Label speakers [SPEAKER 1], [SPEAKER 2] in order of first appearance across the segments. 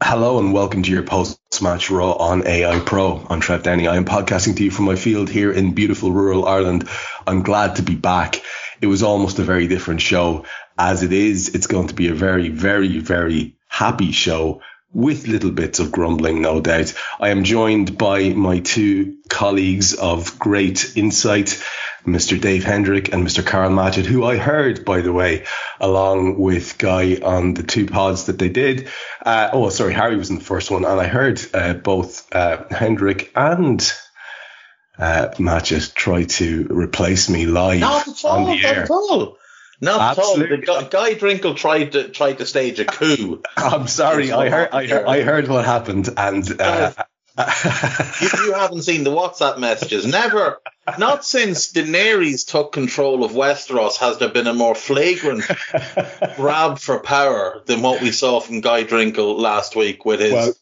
[SPEAKER 1] Hello and welcome to your post-match Raw on AI Pro. I'm Trev Downey. I am podcasting to you from my field here in beautiful rural Ireland. I'm glad to be back. It was almost a very different show. As it is, it's going to be a very, very, very happy show with little bits of grumbling, no doubt. I am joined by my two colleagues of great insight. Mr. Dave Hendrick and Mr. Karl Matchett, who I heard, by the way, along with Guy on the two pods that they did. Uh, oh, sorry, Harry was in the first one, and I heard uh, both uh, Hendrick and uh, Matchett try to replace me live
[SPEAKER 2] not at all,
[SPEAKER 1] on the
[SPEAKER 2] not at all. Not
[SPEAKER 1] Absolutely.
[SPEAKER 2] at all. The guy, guy Drinkle tried to tried to stage a coup.
[SPEAKER 1] I'm sorry, I heard, I heard, I heard what happened, and uh,
[SPEAKER 2] you, you haven't seen the WhatsApp messages. Never, not since Daenerys took control of Westeros has there been a more flagrant grab for power than what we saw from Guy Drinkle last week with his
[SPEAKER 1] Well-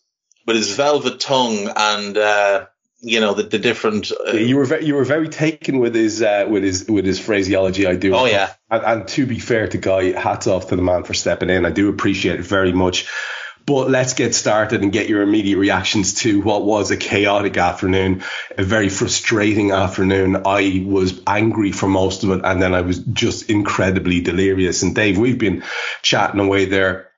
[SPEAKER 2] with his velvet tongue and uh, you know the, the different. Uh,
[SPEAKER 1] you were very, you were very taken with his uh, with his with his phraseology. I do.
[SPEAKER 2] Oh, yeah.
[SPEAKER 1] And, and to be fair to Guy, hats off to the man for stepping in. I do appreciate it very much. But let's get started and get your immediate reactions to what was a chaotic afternoon, a very frustrating afternoon. I was angry for most of it, and then I was just incredibly delirious. And Dave, we've been chatting away there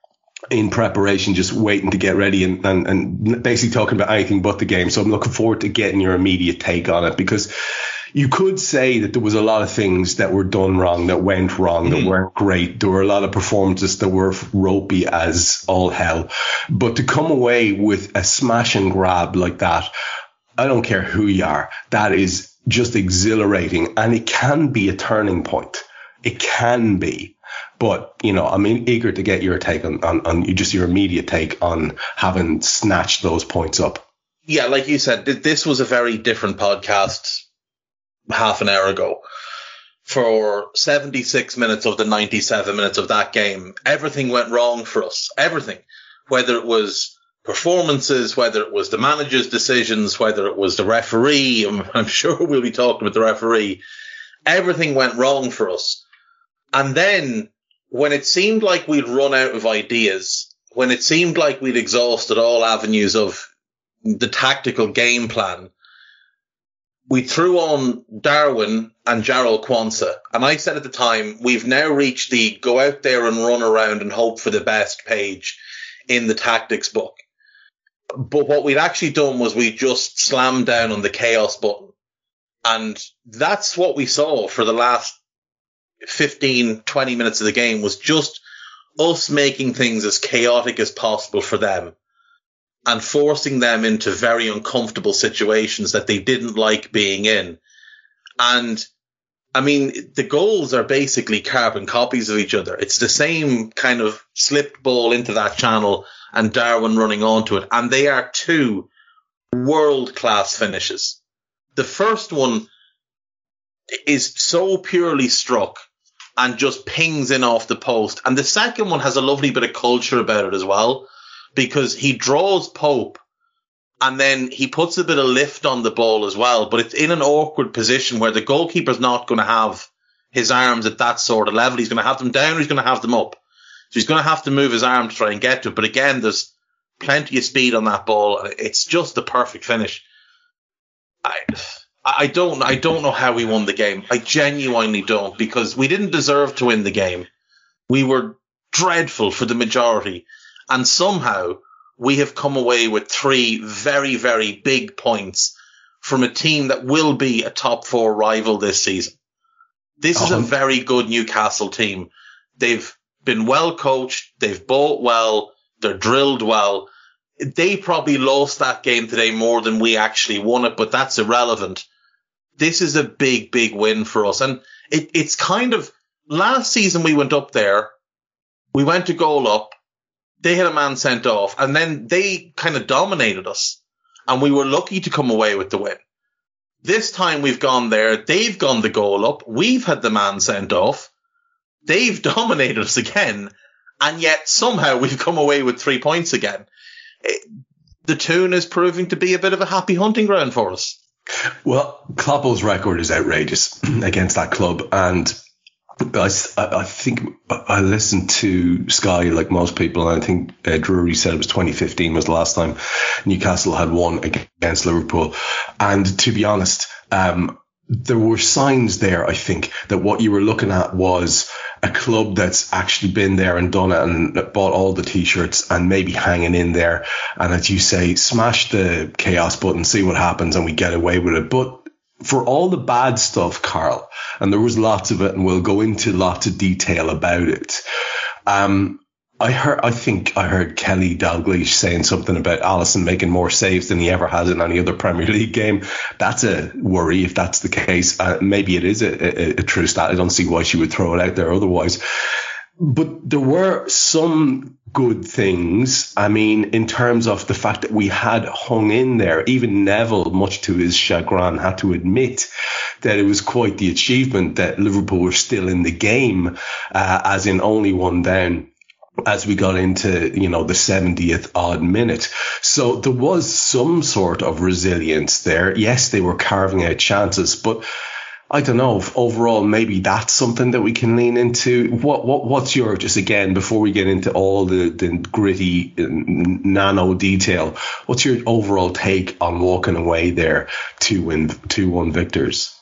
[SPEAKER 1] in preparation, just waiting to get ready and, and, and basically talking about anything but the game. So I'm looking forward to getting your immediate take on it because you could say that there was a lot of things that were done wrong, that went wrong, that mm-hmm. weren't great. There were a lot of performances that were ropey as all hell. But to come away with a smash and grab like that, I don't care who you are, that is just exhilarating and it can be a turning point. It can be. But, you know, I'm eager to get your take on, on, on just your immediate take on having snatched those points up.
[SPEAKER 2] yeah, like you said, this was a very different podcast half an hour ago. For 76 minutes of the 97 minutes of that game, everything went wrong for us. Everything. Whether it was performances, whether it was the manager's decisions, whether it was the referee, I'm, I'm sure we'll be talking about the referee. Everything went wrong for us. And then when it seemed like we'd run out of ideas, when it seemed like we'd exhausted all avenues of the tactical game plan, we threw on Darwin and Jarell Quansah. And I said at the time, we've now reached the go out there and run around and hope for the best page in the tactics book. But what we'd actually done was we just slammed down on the chaos button. And that's what we saw for the last 15, 20 minutes of the game was just us making things as chaotic as possible for them and forcing them into very uncomfortable situations that they didn't like being in. And I mean, the goals are basically carbon copies of each other. It's the same kind of slipped ball into that channel and Darwin running onto it. And they are two world class finishes. The first one is so purely struck and just pings in off the post. And the second one has a lovely bit of culture about it as well, because he draws Pope and then he puts a bit of lift on the ball as well, but it's in an awkward position where the goalkeeper's not going to have his arms at that sort of level. He's going to have them down he's going to have them up. So he's going to have to move his arm to try and get to it. But again, there's plenty of speed on that ball. It's just the perfect finish. I, I don't, I don't know how we won the game. I genuinely don't because we didn't deserve to win the game. We were dreadful for the majority and somehow we have come away with three very, very big points from a team that will be a top four rival this season. This is a uh-huh. very good Newcastle team. They've been well coached. They've bought well. They're drilled well. They probably lost that game today more than we actually won it, but that's irrelevant. This is a big, big win for us. And it, it's kind of last season we went up there. We went to goal up. They had a man sent off and then they kind of dominated us and we were lucky to come away with the win. This time we've gone there. They've gone the goal up. We've had the man sent off. They've dominated us again. And yet somehow we've come away with three points again. It, the Toon is proving to be a bit of a happy hunting ground for us.
[SPEAKER 1] Well, Kloppo's record is outrageous against that club. And I, I think I listened to Sky like most people, and I think uh, Drury said it was 2015 was the last time Newcastle had won against Liverpool. And to be honest, um, there were signs there, I think, that what you were looking at was a club that's actually been there and done it and bought all the t-shirts and maybe hanging in there. And as you say, smash the chaos button, see what happens and we get away with it. But for all the bad stuff, Karl, and there was lots of it, and we'll go into lots of detail about it. Um, I heard, I think I heard Kelly Dalglish saying something about Alisson making more saves than he ever has in any other Premier League game. That's a worry if that's the case. Uh, maybe it is a, a, a true stat. I don't see why she would throw it out there otherwise but there were some good things. I mean, in terms of the fact that we had hung in there, even Neville, much to his chagrin, had to admit that it was quite the achievement that Liverpool were still in the game, uh, as in only one down as we got into, you know, the 70th odd minute. So there was some sort of resilience there. Yes, they were carving out chances, but I don't know. Overall, maybe that's something that we can lean into. What what what's your just again before we get into all the the gritty uh, nano detail? What's your overall take on walking away there two win two one victors?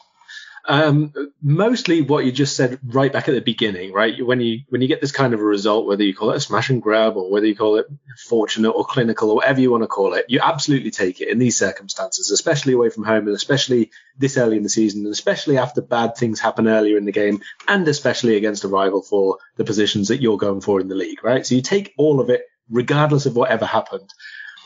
[SPEAKER 3] Um, mostly what you just said right back at the beginning, right? When you when you get this kind of a result, whether you call it a smash and grab or whether you call it fortunate or clinical or whatever you want to call it, you absolutely take it in these circumstances, especially away from home and especially this early in the season, and especially after bad things happen earlier in the game, and especially against a rival for the positions that you're going for in the league, right? So you take all of it regardless of whatever happened.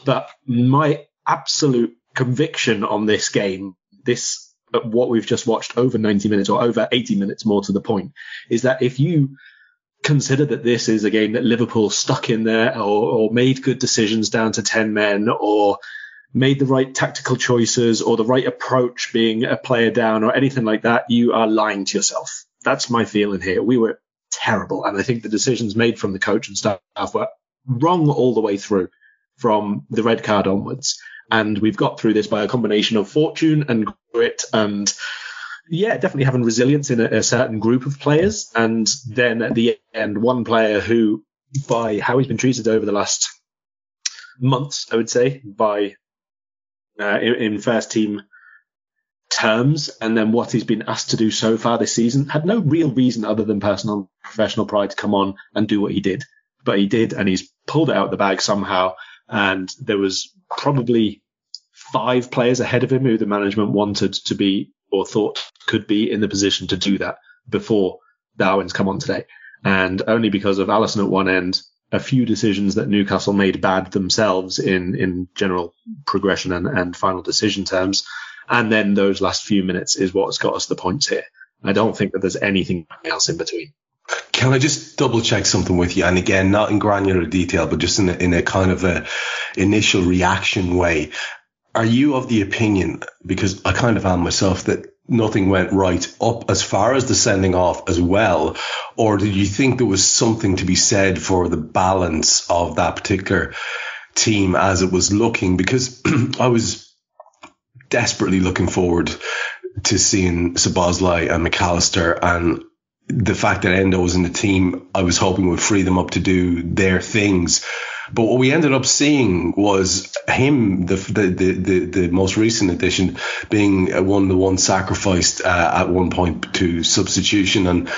[SPEAKER 3] But my absolute conviction on this game, this what we've just watched over 90 minutes or over 80 minutes more to the point is that if you consider that this is a game that Liverpool stuck in there or, or made good decisions down to 10 men or made the right tactical choices or the right approach being a player down or anything like that, you are lying to yourself. That's my feeling here. We were terrible. And I think the decisions made from the coach and staff were wrong all the way through from the red card onwards. And we've got through this by a combination of fortune and grit and yeah, definitely having resilience in a, a, certain group of players. And then at the end, one player who, by how he's been treated over the last months, I would say, by uh, in, in, first team terms, and then what he's been asked to do so far this season, had no real reason other than personal professional pride to come on and do what he did. But he did, and he's pulled it out of the bag somehow. And there was probably five players ahead of him who the management wanted to be or thought could be in the position to do that before Darwin's come on today. And only because of Alisson at one end, a few decisions that Newcastle made bad themselves in, in general progression and, and final decision terms. And then those last few minutes is what's got us the points here. I don't think that there's anything else in between.
[SPEAKER 1] Can I just double check something with you? And again, not in granular detail, but just in a, in a kind of a initial reaction way. Are you of the opinion, because I kind of am myself, that nothing went right up as far as the sending off as well? Or did you think there was something to be said for the balance of that particular team as it was looking? Because I was desperately looking forward to seeing Szoboszlai and Mac Allister and the fact that Endo was in the team, I was hoping would free them up to do their things. But what we ended up seeing was him, the the the, the, the most recent addition, being one the one sacrificed uh, at one point to substitution, and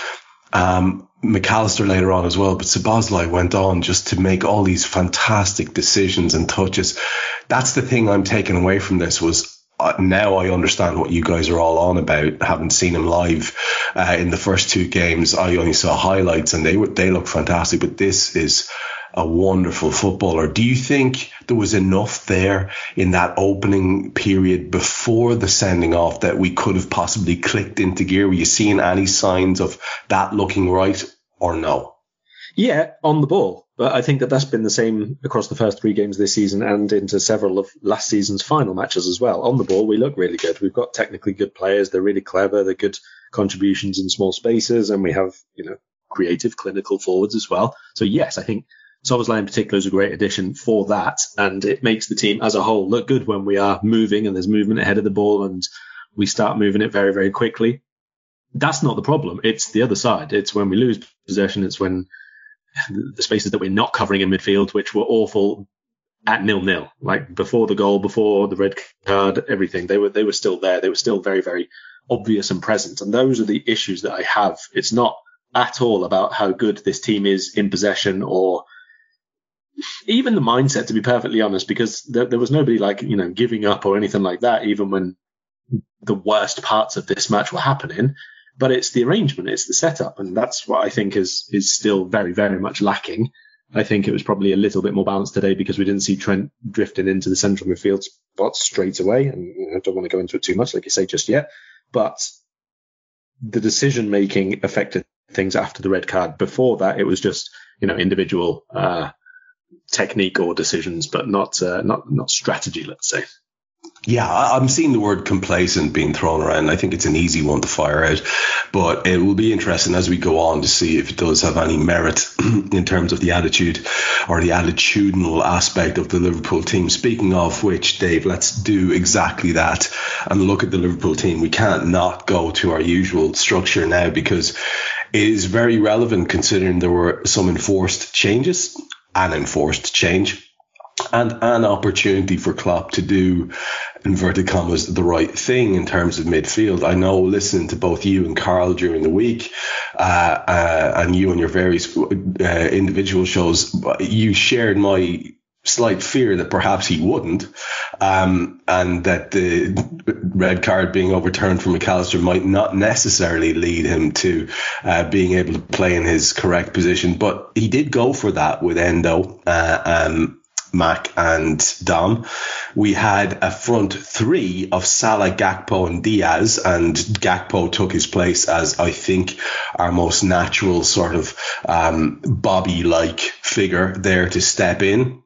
[SPEAKER 1] um, Mac Allister later on as well. But Szoboszlai went on just to make all these fantastic decisions and touches. That's the thing I'm taking away from this was uh, now I understand what you guys are all on about. Haven't seen him live uh, in the first two games. I only saw highlights, and they were, they look fantastic. But this is a wonderful footballer. Do you think there was enough there in that opening period before the sending off that we could have possibly clicked into gear? Were you seeing any signs of that looking right or no?
[SPEAKER 3] Yeah, on the ball. But I think that that's been the same across the first three games this season and into several of last season's final matches as well. On the ball, we look really good. We've got technically good players. They're really clever. They're good contributions in small spaces, and we have you know creative, clinical forwards as well. So yes, I think Szoboszlai in particular is a great addition for that, and it makes the team as a whole look good when we are moving and there's movement ahead of the ball and we start moving it very, very quickly. That's not the problem. It's the other side. It's when we lose possession. It's when the spaces that we're not covering in midfield, which were awful at nil nil, like before the goal, before the red card, everything. They were they were still there. They were still very, very obvious and present. And those are the issues that I have. It's not at all about how good this team is in possession or even the mindset, to be perfectly honest, because there, there was nobody like, you know, giving up or anything like that, even when the worst parts of this match were happening. But it's the arrangement, it's the setup. And that's what I think is, is still very, very much lacking. I think it was probably a little bit more balanced today because we didn't see Trent drifting into the central midfield spot straight away. And I don't want to go into it too much, like you say, just yet. But the decision making affected things after the red card. Before that, it was just, you know, individual, uh, technique or decisions, but not uh, not not strategy. Let's say.
[SPEAKER 1] Yeah, I'm seeing the word complacent being thrown around. I think it's an easy one to fire out, but it will be interesting as we go on to see if it does have any merit in terms of the attitude or the attitudinal aspect of the Liverpool team. Speaking of which, Dave, let's do exactly that and look at the Liverpool team. We can't not go to our usual structure now because it is very relevant considering there were some enforced changes an enforced change and an opportunity for Klopp to do inverted commas the right thing in terms of midfield. I know listening to both you and Karl during the week, uh, uh, and you and your various uh, individual shows, you shared my slight fear that perhaps he wouldn't, um, and that the red card being overturned for Mac Allister might not necessarily lead him to uh, being able to play in his correct position. But he did go for that with Endo. Uh, um, Mac and Dom. We had a front three of Salah, Gakpo, and Diaz, and Gakpo took his place as I think our most natural sort of um, Bobby-like figure there to step in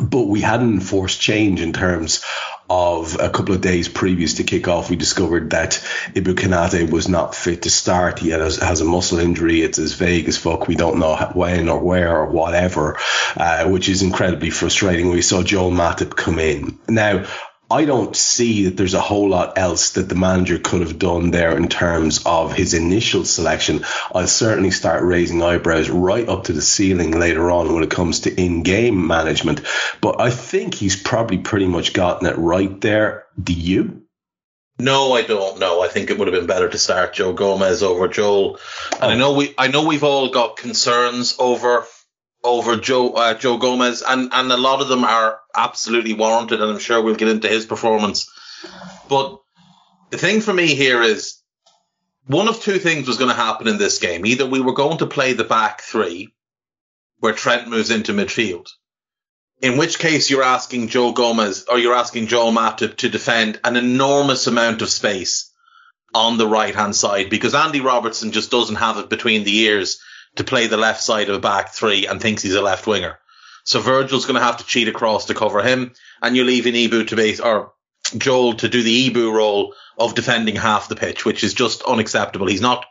[SPEAKER 1] but we hadn't enforced change in terms of a couple of days previous to kick off, we discovered that Ibou Konate was not fit to start. He has, has, a muscle injury. It's as vague as fuck. We don't know when or where or whatever, uh, which is incredibly frustrating. We saw Joel Matip come in. Now, I don't see that there's a whole lot else that the manager could have done there in terms of his initial selection. I'll certainly start raising eyebrows right up to the ceiling later on when it comes to in-game management. But I think he's probably pretty much gotten it right there. Do you?
[SPEAKER 2] No, I don't know. I think it would have been better to start Joe Gomez over Joel. And oh. I know we I know we've all got concerns over over Joe uh, Joe Gomez, and and a lot of them are absolutely warranted, and I'm sure we'll get into his performance. But the thing for me here is one of two things was going to happen in this game. Either we were going to play the back three, where Trent moves into midfield, in which case you're asking Joe Gomez or you're asking Joe Matip to defend an enormous amount of space on the right hand side because Andy Robertson just doesn't have it between the ears to play the left side of a back three and thinks he's a left winger. So Virgil's going to have to cheat across to cover him, and you're leaving Ibou to base or Joel to do the Ibou role of defending half the pitch, which is just unacceptable. He's not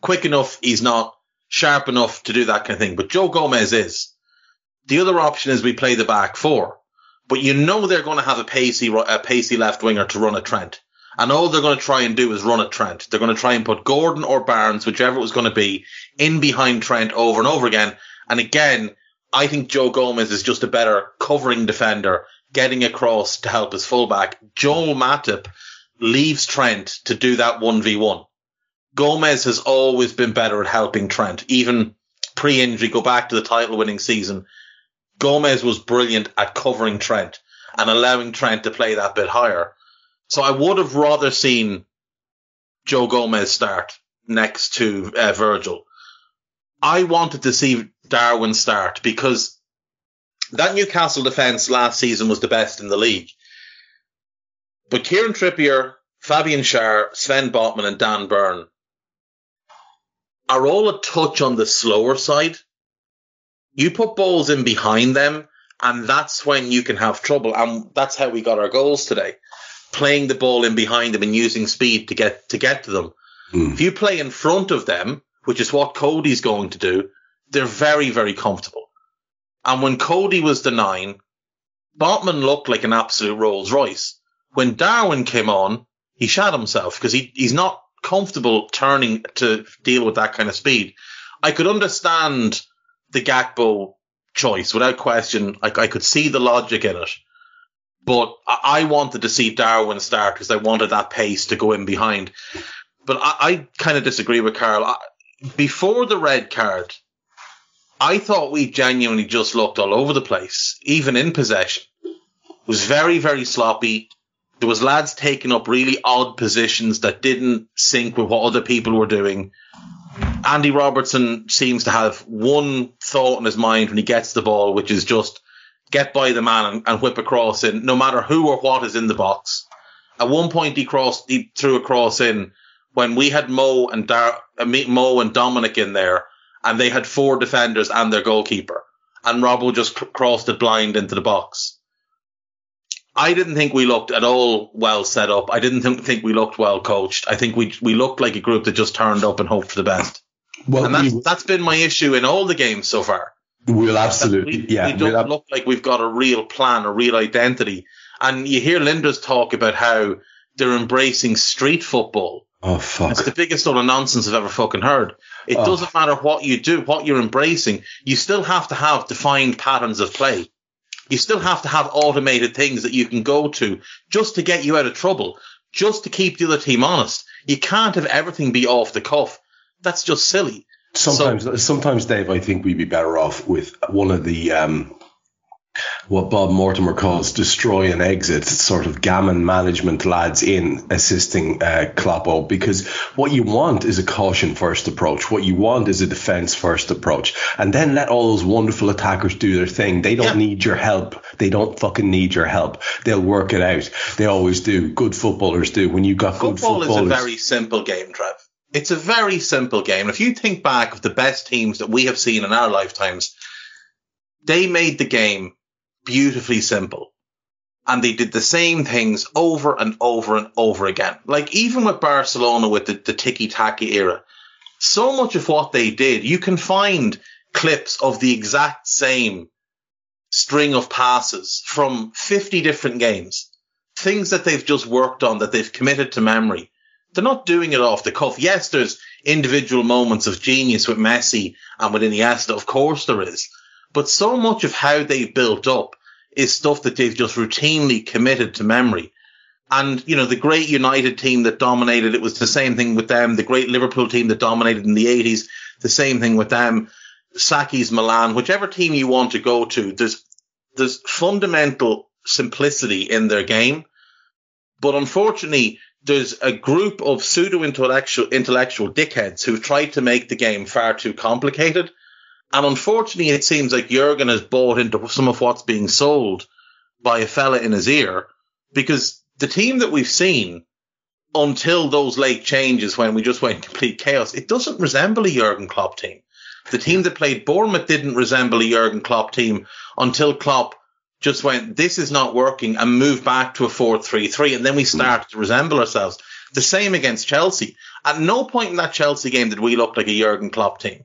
[SPEAKER 2] quick enough. He's not sharp enough to do that kind of thing. But Joe Gomez is. The other option is we play the back four, but you know they're going to have a pacey, a pacey left winger to run a Trent. And all they're going to try and do is run at Trent. They're going to try and put Gordon or Barnes, whichever it was going to be, in behind Trent over and over again. And again, I think Joe Gomez is just a better covering defender, getting across to help his fullback. Joel Matip leaves Trent to do that 1v1. Gomez has always been better at helping Trent, even pre-injury, go back to the title winning season. Gomez was brilliant at covering Trent and allowing Trent to play that bit higher. So I would have rather seen Joe Gomez start next to uh, Virgil. I wanted to see Darwin start because that Newcastle defence last season was the best in the league. But Kieran Trippier, Fabian Schär, Sven Botman, and Dan Burn are all a touch on the slower side. You put balls in behind them, and that's when you can have trouble. And that's how we got our goals today. Playing the ball in behind them and using speed to get to get to them. Mm. If you play in front of them, which is what Cody's going to do, they're very, very comfortable. And when Cody was the nine, looked like an absolute Rolls Royce. When Darwin came on, he shot himself because he, he's not comfortable turning to deal with that kind of speed. I could understand the Gakpo choice without question. I, I could see the logic in it, but I, wanted to see Darwin start because I wanted that pace to go in behind. But I, I kind of disagree with Karl. Before the red card, I thought we genuinely just looked all over the place, even in possession. It was very, very sloppy there was lads taking up really odd positions that didn't sync with what other people were doing. Andy Robertson seems to have one thought in his mind when he gets the ball, which is just get by the man and, and whip across in, no matter who or what is in the box. At one point, he crossed, he threw a cross in when we had Mo and Dar- uh, Mo and Dominic in there, and they had four defenders and their goalkeeper, and Robbo just crossed it blind into the box. I didn't think we looked at all well set up. I didn't think, think we looked well coached. I think we we looked like a group that just turned up and hoped for the best. Well, and that's, we, that's been my issue in all the games so far.
[SPEAKER 1] We'll absolutely,
[SPEAKER 2] we,
[SPEAKER 1] yeah.
[SPEAKER 2] We don't we'll look like we've got a real plan, a real identity. And you hear Lijnders talk about how they're embracing street football.
[SPEAKER 1] Oh fuck!
[SPEAKER 2] It's the biggest load of nonsense I've ever fucking heard. It oh. doesn't matter what you do, what you're embracing. You still have to have defined patterns of play. You still have to have automated things that you can go to just to get you out of trouble, just to keep the other team honest. You can't have everything be off the cuff. That's just silly.
[SPEAKER 1] Sometimes, so, sometimes, Dave, I think we'd be better off with one of the um, what Bob Mortimer calls destroy and exit sort of gammon management lads in assisting uh, Kloppo because what you want is a caution first approach. What you want is a defense first approach. And then let all those wonderful attackers do their thing. They don't yeah. need your help. They don't fucking need your help. They'll work it out. They always do. Good footballers do. When you've got Football good footballers.
[SPEAKER 2] Football is a very simple game, Trev. It's a very simple game. If you think back of the best teams that we have seen in our lifetimes, they made the game beautifully simple. And they did the same things over and over and over again. Like even with Barcelona with the, the tiki taka era, so much of what they did, you can find clips of the exact same string of passes from 50 different games. Things that they've just worked on that they've committed to memory. They're not doing it off the cuff. Yes, there's individual moments of genius with Messi and with Iniesta. Of course there is. But so much of how they built up is stuff that they've just routinely committed to memory. And, you know, the great United team that dominated, it was the same thing with them. The great Liverpool team that dominated in the 80s, the same thing with them. Sacchi's Milan, whichever team you want to go to, there's, there's fundamental simplicity in their game. But unfortunately, there's a group of pseudo intellectual, intellectual dickheads who've tried to make the game far too complicated and unfortunately, it seems like Jurgen has bought into some of what's being sold by a fella in his ear because the team that we've seen until those late changes when we just went complete chaos, it doesn't resemble a Jurgen Klopp team. The team that played Bournemouth didn't resemble a Jurgen Klopp team until Klopp just went, this is not working and moved back to a 4-3-3. And then we hmm. started to resemble ourselves. The same against Chelsea. At no point in that Chelsea game did we look like a Jurgen Klopp team.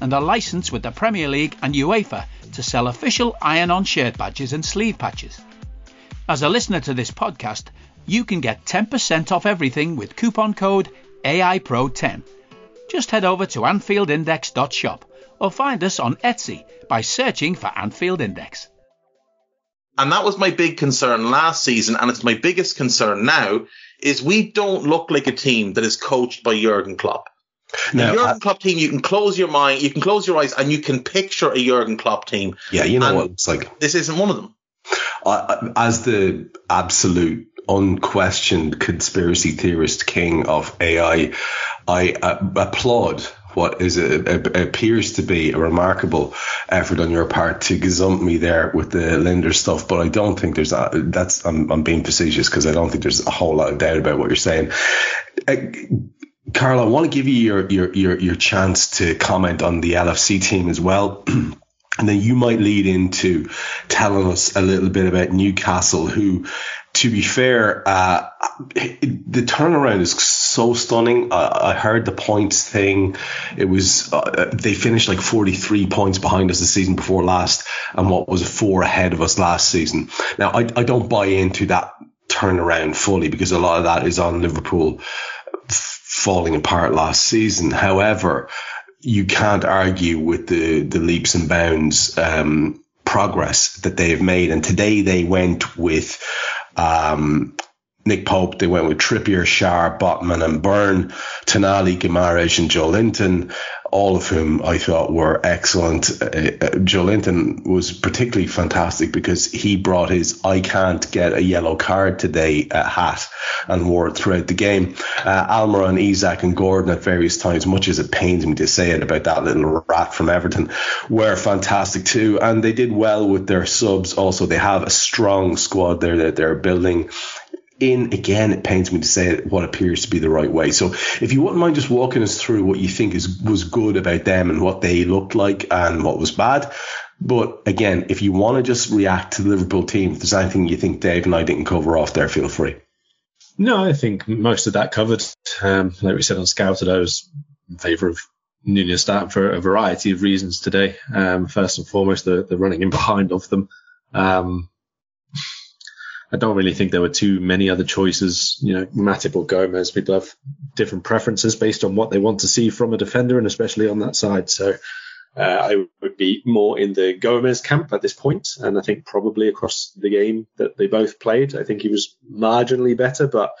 [SPEAKER 4] and are licensed with the Premier League and UEFA to sell official iron-on shirt badges and sleeve patches. As a listener to this podcast, you can get 10% off everything with coupon code AIPRO10. Just head over to AnfieldIndex.shop or find us on Etsy by searching for Anfield Index.
[SPEAKER 2] And that was my big concern last season, and it's my biggest concern now, is we don't look like a team that is coached by Jurgen Klopp.
[SPEAKER 1] Now,
[SPEAKER 2] the Jurgen
[SPEAKER 1] I-
[SPEAKER 2] Klopp team, you can close your mind, you can close your eyes, and you can picture a Jurgen Klopp team.
[SPEAKER 1] yeah, you know
[SPEAKER 2] And-
[SPEAKER 1] what it's like.
[SPEAKER 2] This isn't one of them.
[SPEAKER 1] I- as the absolute unquestioned conspiracy theorist king of AI, I uh, applaud what is a, a, appears to be a remarkable effort on your part to gazump me there with the Linder stuff. But I don't think there's a, that's I'm, I'm being facetious because I don't think there's a whole lot of doubt about what you're saying. Uh, Karl, I want to give you your, your, your, your chance to comment on the LFC team as well. And then you might lead into telling us a little bit about Newcastle, who, to be fair, uh, the turnaround is so stunning. I, I heard the points thing. It was, uh, they finished like 43 points behind us the season before last, and what was four ahead of us last season. Now, I, I don't buy into that turnaround fully because a lot of that is on Liverpool falling apart last season. However, you can't argue with the, the leaps and bounds um, progress that they have made. And today they went with um, Nick Pope, they went with Trippier, Schär, Botman, and Burn, Tonali, Guimaraes, and Joelinton, all of whom I thought were excellent. Uh, uh, Joelinton was particularly fantastic because he brought his I can't get a yellow card today uh, hat and wore it throughout the game. Uh, Almiron, Isak, and Gordon at various times, much as it pains me to say it about that little rat from Everton, were fantastic too. And they did well with their subs. Also, they have a strong squad there that they're building in again it pains me to say it what appears to be the right way so if you wouldn't mind just walking us through what you think is was good about them and what they looked like and what was bad but again if you want to just react to the liverpool team if there's anything you think dave and i didn't cover off there feel free
[SPEAKER 3] No, I think most of that covered. Um, like we said on Scouted, I was in favour of Nunez starting for a variety of reasons today. Um, first and foremost, the, the running in behind of them. Um, I don't really think there were too many other choices. You know, Matip or Gomez, people have different preferences based on what they want to see from a defender, and especially on that side. So uh, I would be more in the Gomez camp at this point, and I think probably across the game that they both played, I think he was marginally better. But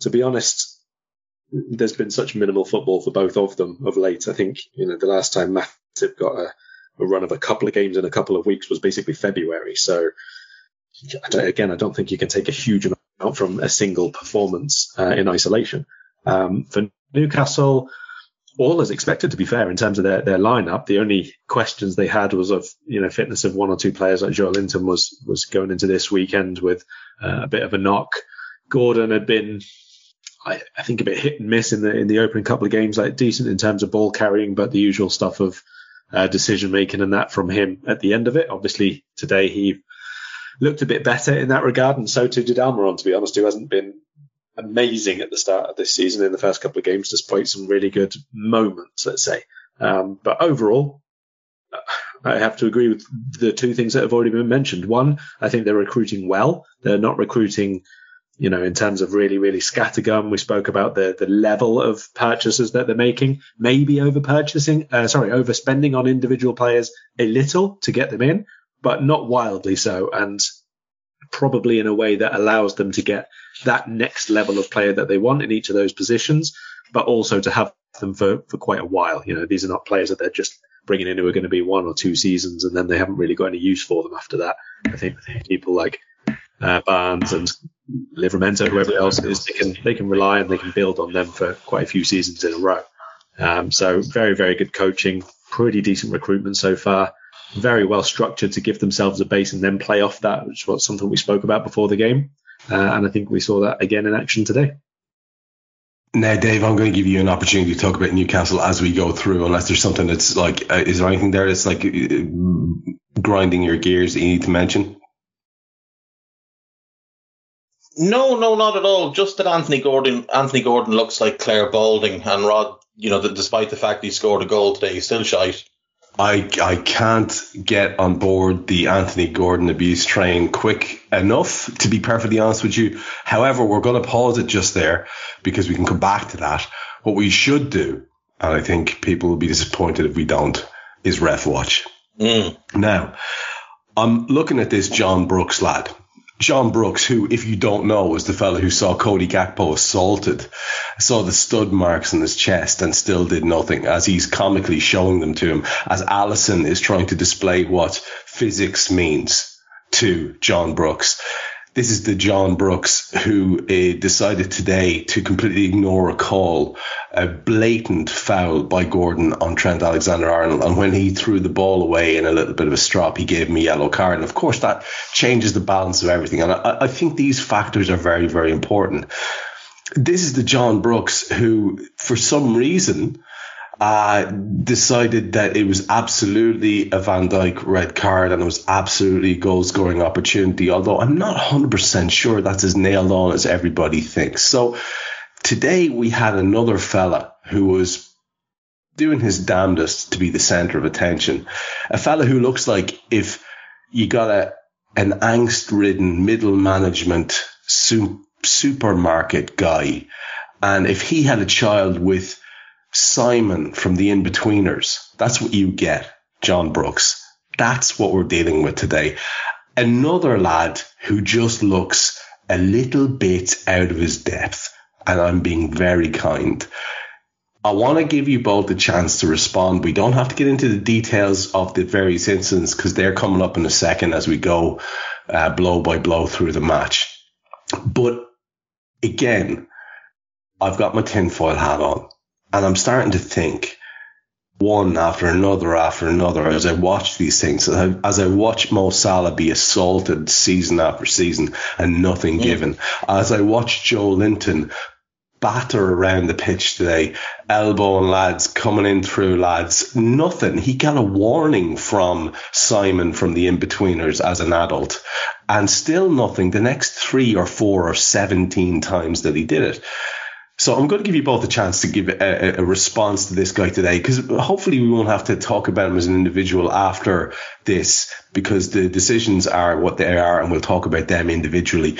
[SPEAKER 3] to be honest, there's been such minimal football for both of them of late. I think you know the last time Matip got a, a run of a couple of games in a couple of weeks was basically February. So I again, I don't think you can take a huge amount from a single performance uh, in isolation. Um, for Newcastle, all is expected, to be fair, in terms of their, their lineup. The only questions they had was of you know fitness of one or two players, like Joelinton was was going into this weekend with uh, a bit of a knock. Gordon had been, I, I think, a bit hit and miss in the in the opening couple of games, like decent in terms of ball carrying, but the usual stuff of uh, decision making and that from him at the end of it. Obviously, today he looked a bit better in that regard, and so too did Almiron, to be honest, who hasn't been amazing at the start of this season in the first couple of games, despite some really good moments, let's say. Um, but overall, I have to agree with the two things that have already been mentioned. One, I think they're recruiting well. They're not recruiting, you know, in terms of really, really scattergun. We spoke about the the level of purchases that they're making, maybe over purchasing, uh, sorry, overspending on individual players a little to get them in, but not wildly so. And probably in a way that allows them to get that next level of player that they want in each of those positions, but also to have them for, for quite a while. You know, these are not players that they're just bringing in who are going to be one or two seasons and then they haven't really got any use for them after that. I think people like uh, Barnes and Livramento, whoever else it is, they can they can rely and they can build on them for quite a few seasons in a row. Um, so very very good coaching, pretty decent recruitment so far, very well structured to give themselves a base and then play off that, which was something we spoke about before the game. Uh, and I think we saw that again in action today.
[SPEAKER 1] now dave i'm going to give you an opportunity to talk about newcastle as we go through unless there's something that's like uh, is there anything there that's like uh, grinding your gears that you need to mention
[SPEAKER 2] No, no, not at all. Just that Anthony Gordon, Anthony Gordon looks like Clare Balding, and Rod, you know, that despite the fact he scored a goal today, he's still shite.
[SPEAKER 1] I I can't get on board the Anthony Gordon abuse train quick enough to be perfectly honest with you. However, we're going to pause it just there because we can come back to that. What we should do, and I think people will be disappointed if we don't, is ref watch.
[SPEAKER 2] Mm.
[SPEAKER 1] Now, I'm looking at this John Brooks lad. John Brooks, who, if you don't know, was the fellow who saw Cody Gakpo assaulted, saw the stud marks on his chest and still did nothing as he's comically showing them to him as Alisson is trying to display what physics means to John Brooks. This is the John Brooks who uh, decided today to completely ignore a call, a blatant foul by Gordon on Trent Alexander Arnold. And when he threw the ball away in a little bit of a strop, he gave him a yellow card. And of course, that changes the balance of everything. And I, I think these factors are very, very important. This is the John Brooks who, for some reason, uh, decided that it was absolutely a Van Dijk red card and it was absolutely goal scoring opportunity. Although I'm not 100% sure that's as nailed on as everybody thinks. So today we had another fella who was doing his damnedest to be the center of attention. A fella who looks like if you got a, an angst ridden middle management su- supermarket guy and if he had a child with Simon from the Inbetweeners. That's what you get, John Brooks. That's what we're dealing with today. Another lad who just looks a little bit out of his depth, and I'm being very kind. I want to give you both a chance to respond. We don't have to get into the details of the various incidents because they're coming up in a second as we go uh, blow by blow through the match. But again, I've got my tinfoil hat on. And I'm starting to think one after another after another as I watch these things, as I watch Mo Salah be assaulted season after season and nothing mm. given, as I watch Joelinton batter around the pitch today, elbowing lads, coming in through lads, nothing. He got a warning from Simon from the Inbetweeners as an adult and still nothing the next three or four or 17 times that he did it. So I'm going to give you both a chance to give a, a response to this guy today, because hopefully we won't have to talk about him as an individual after this, because the decisions are what they are, and we'll talk about them individually.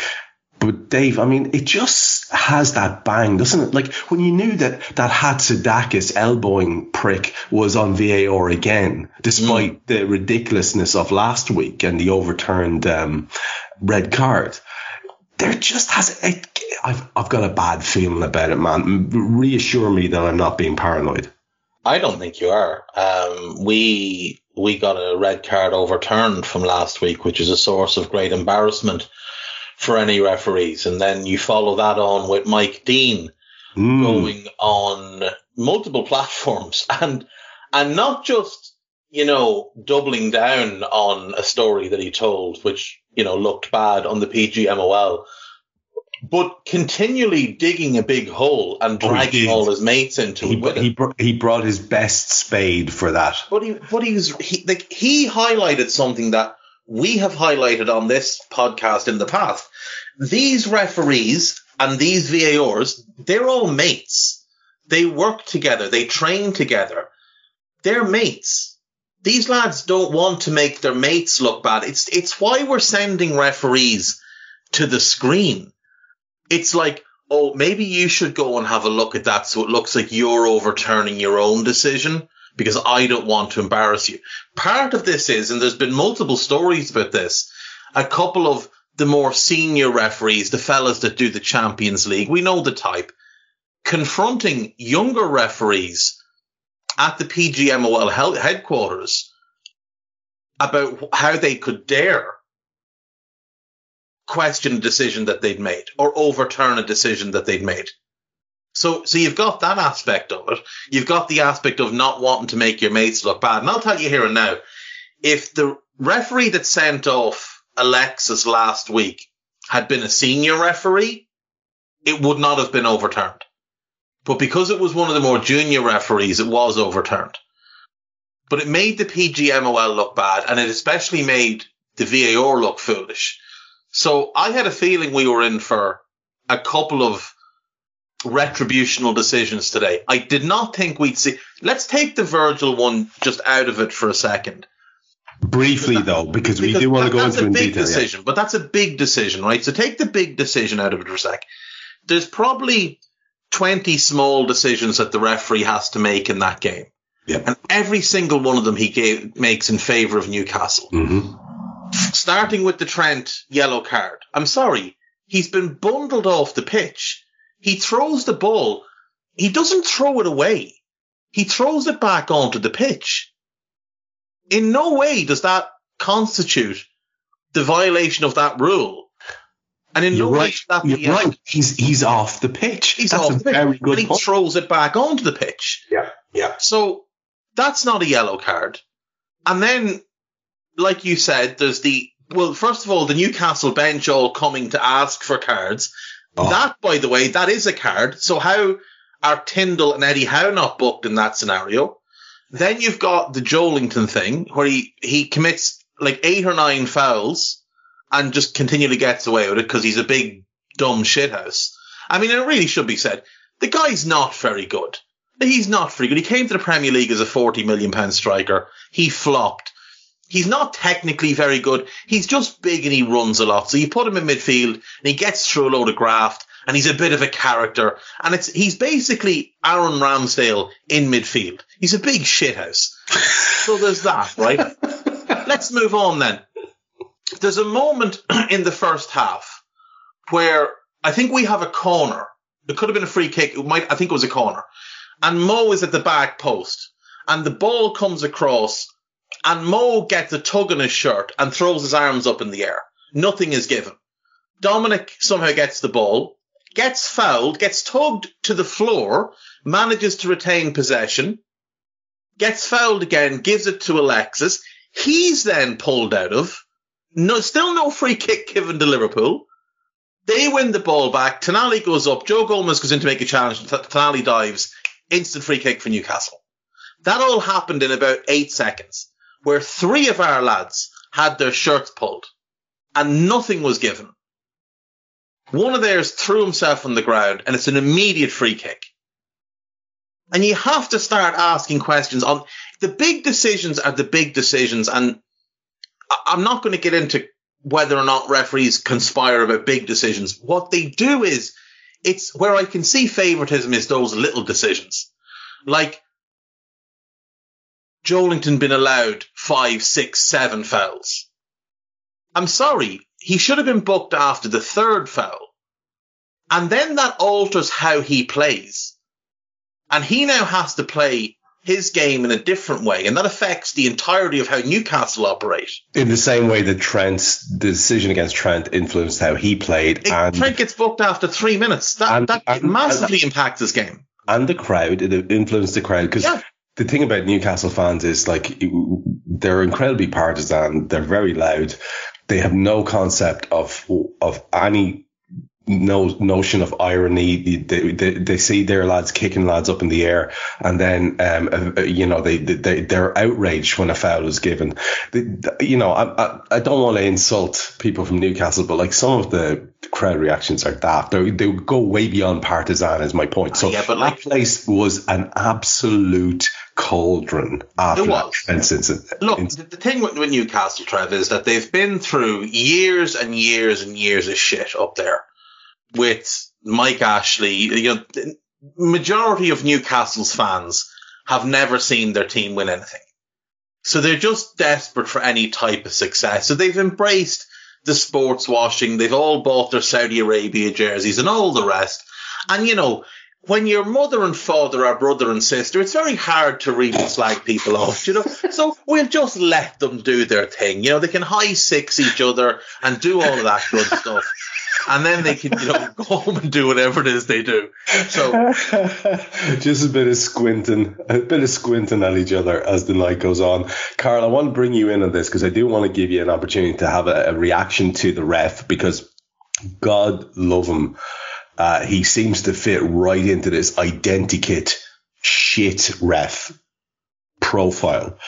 [SPEAKER 1] But Dave, I mean, it just has that bang, doesn't it? Like when you knew that that Hatzidakis elbowing prick was on VAR again, despite mm. the ridiculousness of last week and the overturned um, red card there just has it, I've I've got a bad feeling about it, man. Reassure me that I'm not being paranoid.
[SPEAKER 2] I don't think you are. Um, we we got a red card overturned from last week, which is a source of great embarrassment for any referees. And then you follow that on with Mike Dean mm. going on multiple platforms and and not just you know doubling down on a story that he told, which you know looked bad on the PGMOL but continually digging a big hole and oh, dragging oh, all his mates into
[SPEAKER 1] he,
[SPEAKER 2] it.
[SPEAKER 1] He, br- he brought his best spade for that.
[SPEAKER 2] But he, but he was he, like he highlighted something that we have highlighted on this podcast in the past. These referees and these VARs, they're all mates. They work together. They train together. They're mates. These lads don't want to make their mates look bad. It's it's why we're sending referees to the screen it's like, oh, maybe you should go and have a look at that so it looks like you're overturning your own decision because I don't want to embarrass you. Part of this is, and there's been multiple stories about this, a couple of the more senior referees, the fellas that do the Champions League, we know the type, confronting younger referees at the PGMOL headquarters about how they could dare question a decision that they'd made or overturn a decision that they'd made. So, so you've got that aspect of it. You've got the aspect of not wanting to make your mates look bad. And I'll tell you here and now, if the referee that sent off Alexis last week had been a senior referee, it would not have been overturned. But because it was one of the more junior referees, it was overturned. But it made the PGMOL look bad, and it especially made the VAR look foolish so I had a feeling we were in for a couple of retributional decisions today. I did not think we'd see. Let's take the Virgil one just out of it for a second.
[SPEAKER 1] Briefly, though, because, we do want to go into
[SPEAKER 2] a
[SPEAKER 1] in
[SPEAKER 2] big
[SPEAKER 1] detail. yeah.
[SPEAKER 2] decision, but that's a big decision, right? So take the big decision out of it for a sec. There's probably 20 small decisions that the referee has to make in that game.
[SPEAKER 1] Yeah.
[SPEAKER 2] And every single one of them he gave, makes in favour of Newcastle.
[SPEAKER 1] hmm
[SPEAKER 2] Starting with the Trent yellow card. I'm sorry. He's been bundled off the pitch. He throws the ball. He doesn't throw it away. He throws it back onto the pitch. In no way does that constitute the violation of that rule. And in
[SPEAKER 1] You're
[SPEAKER 2] no way
[SPEAKER 1] right.
[SPEAKER 2] should that
[SPEAKER 1] You're
[SPEAKER 2] be
[SPEAKER 1] right. He's he's off the pitch.
[SPEAKER 2] He's
[SPEAKER 1] That's
[SPEAKER 2] off
[SPEAKER 1] a
[SPEAKER 2] the pitch,
[SPEAKER 1] very good
[SPEAKER 2] and he
[SPEAKER 1] point.
[SPEAKER 2] throws it back onto the pitch.
[SPEAKER 1] yeah, yeah.
[SPEAKER 2] So that's not a yellow card. And then, like you said, there's the well. First of all, the Newcastle bench all coming to ask for cards.
[SPEAKER 1] Oh.
[SPEAKER 2] That, by the way, that is a card. So how are Tindall and Eddie Howe not booked in that scenario? Then you've got the Joelinton thing where he he commits like eight or nine fouls and just continually gets away with it because he's a big dumb shithouse. I mean, it really should be said. The guy's not very good. He's not very good. He came to the Premier League as a 40 million pound striker. He flopped. He's not technically very good. He's just big and he runs a lot. So you put him in midfield and he gets through a load of graft and he's a bit of a character. And it's, he's basically Aaron Ramsdale in midfield. He's a big shithouse. so there's that, right? Let's move on then. There's a moment in the first half where I think we have a corner. It could have been a free kick. It might, I think it was a corner. And Mo is at the back post and the ball comes across and Mo gets a tug on his shirt and throws his arms up in the air. Nothing is given. Dominic somehow gets the ball, gets fouled, gets tugged to the floor, manages to retain possession, gets fouled again, gives it to Alexis. He's then pulled out of. No, still no free kick given to Liverpool. They win the ball back. Tonali goes up. Joe Gomez goes in to make a challenge. T- Tonali dives. Instant free kick for Newcastle. That all happened in about eight seconds, where three of our lads had their shirts pulled and nothing was given. One of theirs threw himself on the ground and it's an immediate free kick. And you have to start asking questions on the big decisions are the big decisions. And I'm not going to get into whether or not referees conspire about big decisions. What they do is it's where I can see favoritism is those little decisions. Like Joelinton been allowed five, six, seven fouls. I'm sorry, he should have been booked after the third foul. And then that alters how he plays. And he now has to play his game in a different way, and that affects the entirety of how Newcastle operate.
[SPEAKER 1] In the same way that Trent's the decision against Trent influenced how he played,
[SPEAKER 2] It,
[SPEAKER 1] and
[SPEAKER 2] Trent gets booked after three minutes. That,
[SPEAKER 1] And-
[SPEAKER 2] that
[SPEAKER 1] and-
[SPEAKER 2] massively impacts his game.
[SPEAKER 1] and the crowd, it influenced the crowd because
[SPEAKER 2] Yeah.
[SPEAKER 1] the thing about Newcastle fans is like they're incredibly partisan. They're very loud. They have no concept of of any no notion of irony. They, they, they see their lads kicking lads up in the air, and then um, uh, uh, you know they, they they're outraged when a foul is given. They, you know, I, I I don't want to insult people from Newcastle, but like some of the crowd reactions are daft. They they go way beyond partisan. Is my point. So
[SPEAKER 2] Yeah, but like-
[SPEAKER 1] that place was an absolute cauldron after
[SPEAKER 2] It
[SPEAKER 1] that
[SPEAKER 2] was.
[SPEAKER 1] Incident.
[SPEAKER 2] Look, the thing with, with Newcastle, Trev, is that they've been through years and years and years of shit up there with Mike Ashley. You know, the majority of Newcastle's fans have never seen their team win anything. So they're just desperate for any type of success. So they've embraced the sports washing. They've all bought their Saudi Arabia jerseys and all the rest. And you know, when your mother and father are brother and sister, it's very hard to really slag people off, you know. So we'll just let them do their thing. You know, they can high six each other and do all of that good stuff. And then they can, you know, go home and do whatever it is they do. So
[SPEAKER 1] Just a bit of squinting, a bit of squinting at each other as the night goes on. Karl, I want to bring you in on this because I do want to give you an opportunity to have a, a reaction to the ref because God love him. Uh, he seems to fit right into this identikit shit ref profile.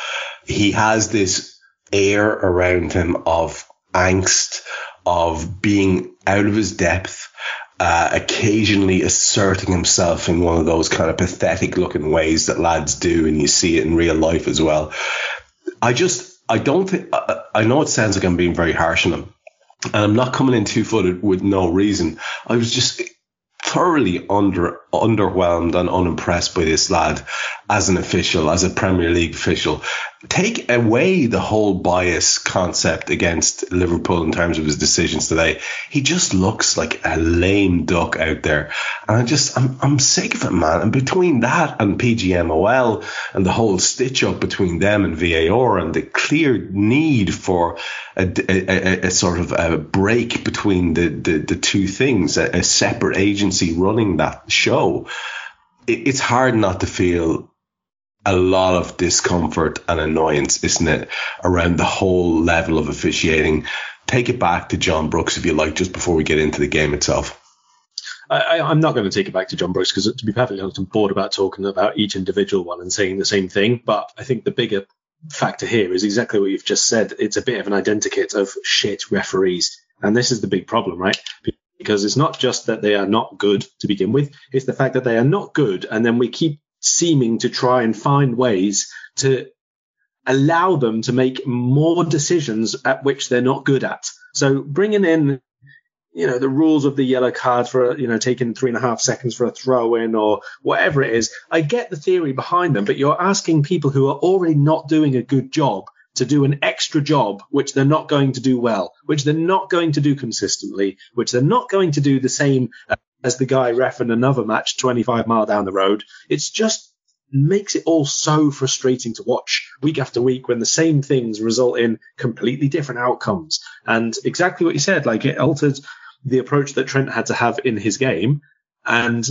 [SPEAKER 1] He has this air around him of angst, of being out of his depth. uh, occasionally asserting himself in one of those kind of pathetic looking ways that lads do, and you see it in real life as well. I just, I don't think, I, I know it sounds like I'm being very harsh on him, and I'm not coming in two footed with no reason. I was just thoroughly under underwhelmed and unimpressed by this lad as an official, as a Premier League official. Take away the whole bias concept against Liverpool in terms of his decisions today. He just looks like a lame duck out there. And I just, I'm, I'm sick of it, man. And between that and PGMOL and the whole stitch up between them and VAR and the clear need for a, a, a sort of a break between the, the, the two things, a, a separate agency running that show, it, it's hard not to feel a lot of discomfort and annoyance, isn't it, around the whole level of officiating. Take it back to John Brooks, if you like, just before we get into the game itself.
[SPEAKER 3] I, am not going to take it back to John Brooks because, to be perfectly honest, I'm bored about talking about each individual one and saying the same thing. But I think the bigger factor here is exactly what you've just said. It's a bit of an identikit of shit referees. And this is the big problem, right? Because it's not just that they are not good to begin with, it's the fact that they are not good. And then we keep seeming to try and find ways to allow them to make more decisions at which they're not good at. So bringing in, you know, the rules of the yellow card for, you know, taking three and a half seconds for a throw in or whatever it is. I get the theory behind them, but you're asking people who are already not doing a good job to do an extra job, which they're not going to do well, which they're not going to do consistently, which they're not going to do the same as the guy ref in another match 25 mile down the road. It's just makes it all so frustrating to watch week after week when the same things result in completely different outcomes. And exactly what you said, like it altered the approach that Trent had to have in his game. And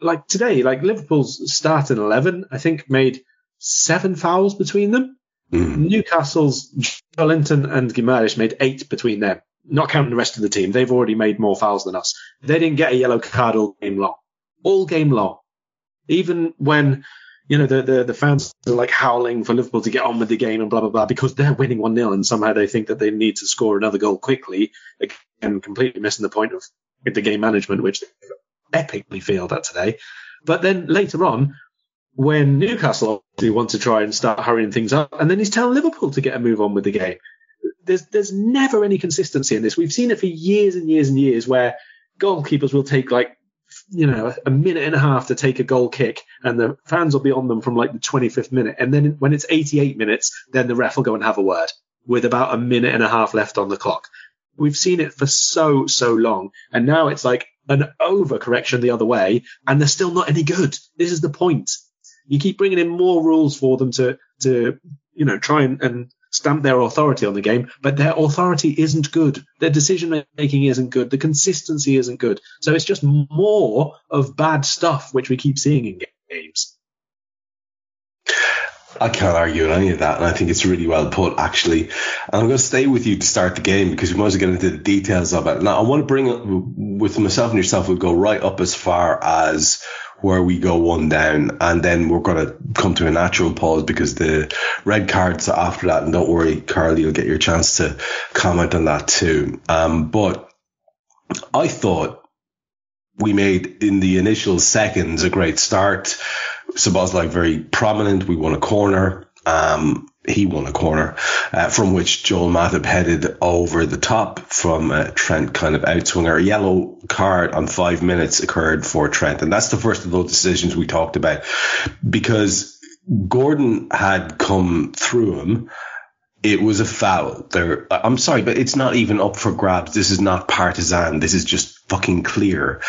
[SPEAKER 3] like today, like Liverpool's starting 11, I think made seven fouls between them. Mm. Newcastle's Joelinton and Guimaraes made eight between them not counting the rest of the team, they've already made more fouls than us. They didn't get a yellow card all game long. All game long. Even when, you know, the, the, the fans are like howling for Liverpool to get on with the game and blah, blah, blah, because they're winning 1 0 and somehow they think that they need to score another goal quickly. Again, completely missing the point of the game management, which they epically failed at today. But then later on, when Newcastle obviously want to try and start hurrying things up, and then he's telling Liverpool to get a move on with the game. There's there's never any consistency in this. We've seen it for years and years and years where goalkeepers will take like you know a minute and a half to take a goal kick and the fans will be on them from like the 25th minute. And then when it's 88 minutes then the ref will go and have a word with about a minute and a half left on the clock. We've seen it for so so long and now it's like an overcorrection the other way and they're still not any good. This is the point you keep bringing in more rules for them to to you know try and, and stamp their authority on the game, but their authority isn't good. Their decision making isn't good. The consistency isn't good. So it's just more of bad stuff, which we keep seeing in games.
[SPEAKER 1] I can't argue with any of that, and I think it's really well put, actually. And I'm going to stay with you to start the game because we might as well get into the details of it. Now, I want to bring it with myself and yourself, we'll go right up as far as where we go one down, and then we're going to come to a natural pause because the red cards after that. And don't worry, Carly, you'll get your chance to comment on that too. Um, but I thought we made in the initial seconds a great start. Szoboszlai very prominent. We won a corner. Um, he won a corner uh, from which Joel Matip headed over the top from uh, Trent kind of outswinger. A yellow card on five minutes occurred for Trent. And that's the first of those decisions we talked about because Gordon had come through him it was a foul. There, I'm sorry, but it's not even up for grabs. This is not partisan. This is just fucking clear.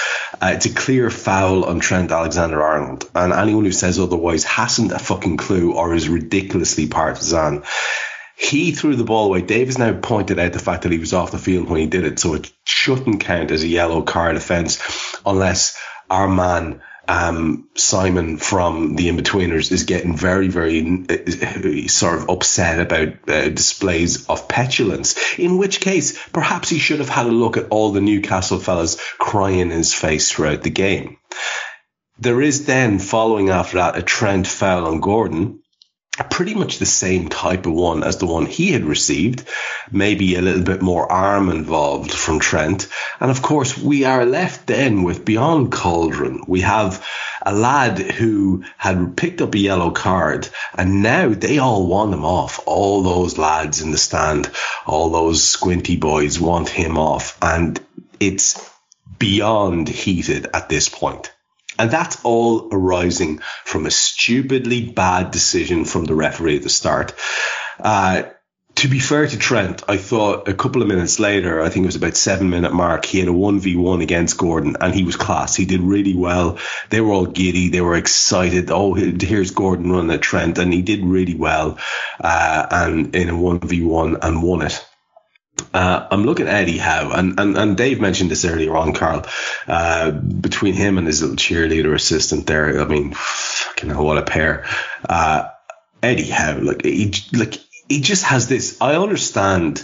[SPEAKER 1] Uh, it's a clear foul on Trent Alexander-Arnold, and anyone who says otherwise hasn't a fucking clue or is ridiculously partisan. He threw the ball away. Davis now pointed out the fact that he was off the field when he did it, so it shouldn't count as a yellow card offence unless our man um, Simon from the Inbetweeners is getting very, very uh, sort of upset about uh, displays of petulance. In which case, perhaps he should have had a look at all the Newcastle fellas crying in his face throughout the game. There is then, following after that, a Trent foul on Gordon. Pretty much the same type of one as the one he had received, maybe a little bit more arm involved from Trent. And of course, we are left then with beyond Cauldron. We have a lad who had picked up a yellow card and now they all want him off. All those lads in the stand, all those squinty boys want him off. And it's beyond heated at this point. And that's all arising from a stupidly bad decision from the referee at the start. Uh, to be fair to Trent, I thought a couple of minutes later, I think it was about seven minute mark, he had a 1v1 against Gordon and he was class. He did really well. They were all giddy. They were excited. Oh, here's Gordon running at Trent and he did really well, uh, and in a 1v1 and won it. Uh, I'm looking at Eddie Howe, and, and, and Dave mentioned this earlier on, Karl. Uh, between him and his little cheerleader assistant there, I mean, fucking hell, what a pair. Uh, Eddie Howe, like he, like he just has this. I understand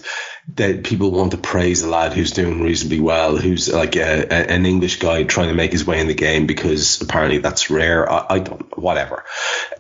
[SPEAKER 1] that people want to praise a lad who's doing reasonably well, who's like a, a, an English guy trying to make his way in the game because apparently that's rare. I, I don't, whatever.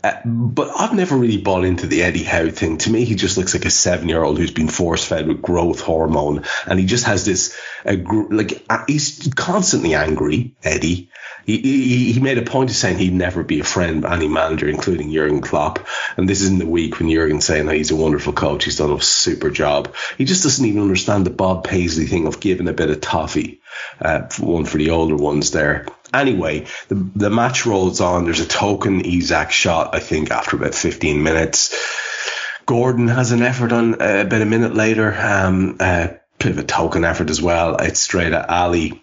[SPEAKER 1] Uh, but I've never really bought into the Eddie Howe thing. To me, he just looks like a seven year old who's been force fed with growth hormone, and he just has this, like, he's constantly angry, Eddie. He, he, made a point of saying he'd never be a friend of any manager, including Jurgen Klopp. And this is in the week when Jurgen's saying that he's a wonderful coach. He's done a super job. He just doesn't even understand the Bob Paisley thing of giving a bit of toffee, uh, one for the older ones there. Anyway, the, the match rolls on. There's a token Isak shot, I think, after about 15 minutes. Gordon has an effort on uh, about a minute later. Um, uh, bit of a token effort as well. It's straight at Ali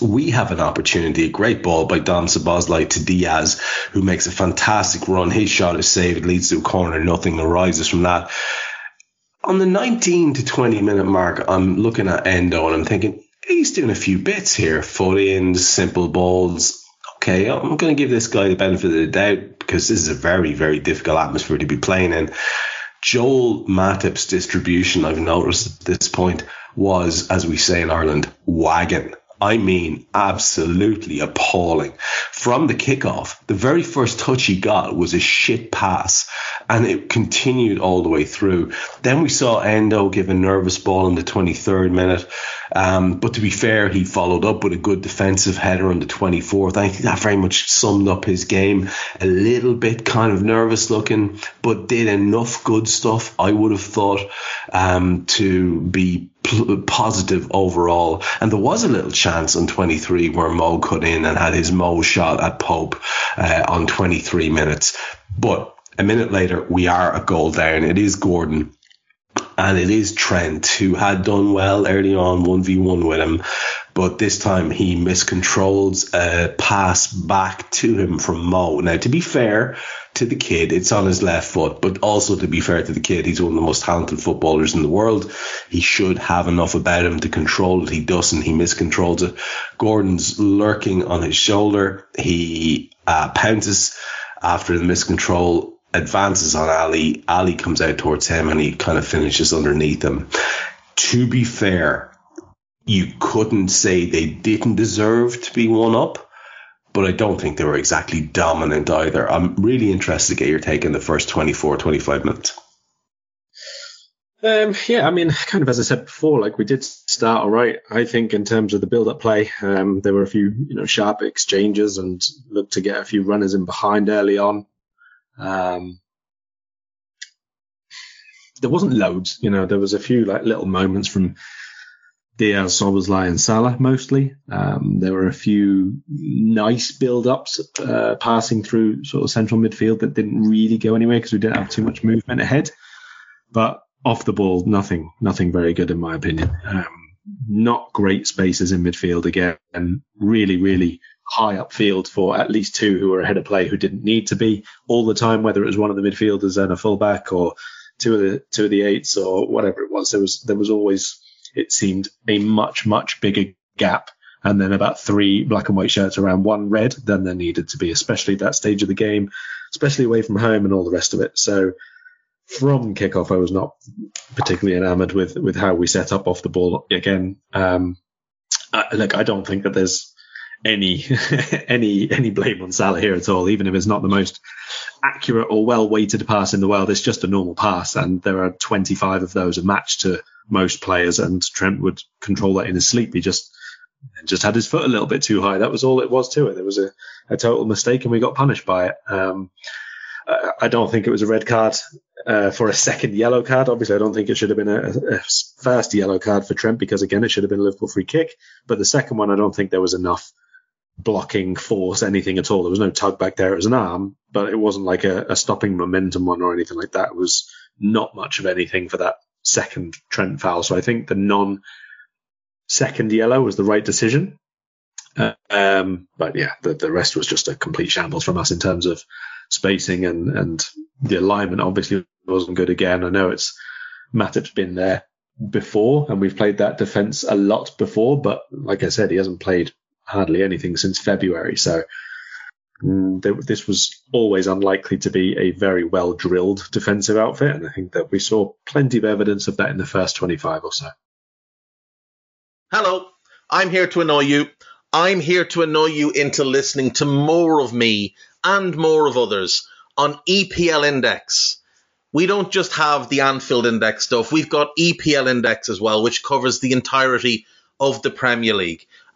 [SPEAKER 1] we have an opportunity, a great ball by Dom Szoboszlai to Diaz, who makes a fantastic run. His shot is saved, leads to a corner, nothing arises from that. On the 19 to 20 minute mark, I'm looking at Endo and I'm thinking, he's doing a few bits here, foot ins, simple balls. Okay, I'm going to give this guy the benefit of the doubt because this is a very, very difficult atmosphere to be playing in. Joel Matip's distribution, I've noticed at this point, was, as we say in Ireland, wagon. I mean, absolutely appalling. From the kickoff, the very first touch he got was a shit pass and it continued all the way through. Then we saw Endo give a nervous ball in the 23rd minute. Um, but to be fair, he followed up with a good defensive header on the 24th. I think that very much summed up his game. A little bit kind of nervous looking, but did enough good stuff, I would have thought, um, to be positive overall. And there was a little chance on 23 where Mo cut in and had his Mo shot at Pope uh, on 23 minutes. But a minute later, we are a goal down. It is Gordon. And it is Trent who had done well early on 1v1 with him. But this time he miscontrols a pass back to him from Mo. Now, to be fair, to the kid, it's on his left foot, but also to be fair to the kid, he's one of the most talented footballers in the world. He should have enough about him to control it. He doesn't. He miscontrols it. Gordon's lurking on his shoulder. He uh, pounces after the miscontrol, advances on Ali. Ali comes out towards him and he kind of finishes underneath him. To be fair, you couldn't say they didn't deserve to be one up but I don't think they were exactly dominant either. I'm really interested to get your take in the first 24, 25 minutes.
[SPEAKER 3] Um, yeah, I mean, kind of as I said before, like we did start all right. I think in terms of the build-up play, um, there were a few, you know, sharp exchanges and looked to get a few runners in behind early on. Um, there wasn't loads, you know, there was a few like little moments from Diaz, Szoboszlai, and Salah mostly. Um, there were a few nice build-ups uh, passing through sort of central midfield that didn't really go anywhere because we didn't have too much movement ahead. But off the ball, nothing, nothing very good in my opinion. Um, not great spaces in midfield again, and really, really high upfield for at least two who were ahead of play who didn't need to be all the time, whether it was one of the midfielders and a fullback or two of the two of the eights or whatever it was. There was there was always it seemed a much, much bigger gap. And then about three black and white shirts around one red than there needed to be, especially at that stage of the game, especially away from home and all the rest of it. So from kickoff, I was not particularly enamored with, with how we set up off the ball again. Um, look, I don't think that there's any any any blame on Salah here at all, even if it's not the most accurate or well weighted pass in the world. It's just a normal pass, and there are 25 of those a match to most players, and Trent would control that in his sleep. He just just had his foot a little bit too high. That was all it was to it. There was a, a total mistake, and we got punished by it. Um, I don't think it was a red card uh, for a second yellow card. Obviously, I don't think it should have been a, a, first yellow card for Trent because again, it should have been a Liverpool free kick. But the second one, I don't think there was enough blocking force, anything at all. There was no tug back there. It was an arm, but it wasn't like a, a stopping momentum one or anything like that. It was not much of anything for that second Trent foul. So I think the non second yellow was the right decision. Uh, um, but yeah, the, the rest was just a complete shambles from us in terms of spacing and, and the alignment obviously wasn't good again. I know it's Matip's been there before and we've played that defense a lot before, but like I said, he hasn't played hardly anything since February. So mm, this was always unlikely to be a very well drilled defensive outfit. And I think that we saw plenty of evidence of that in the first 25 or so.
[SPEAKER 2] Hello, I'm here to annoy you. I'm here to annoy you into listening to more of me and more of others on EPL Index. We don't just have the Anfield Index stuff, we've got EPL Index as well, which covers the entirety of the Premier League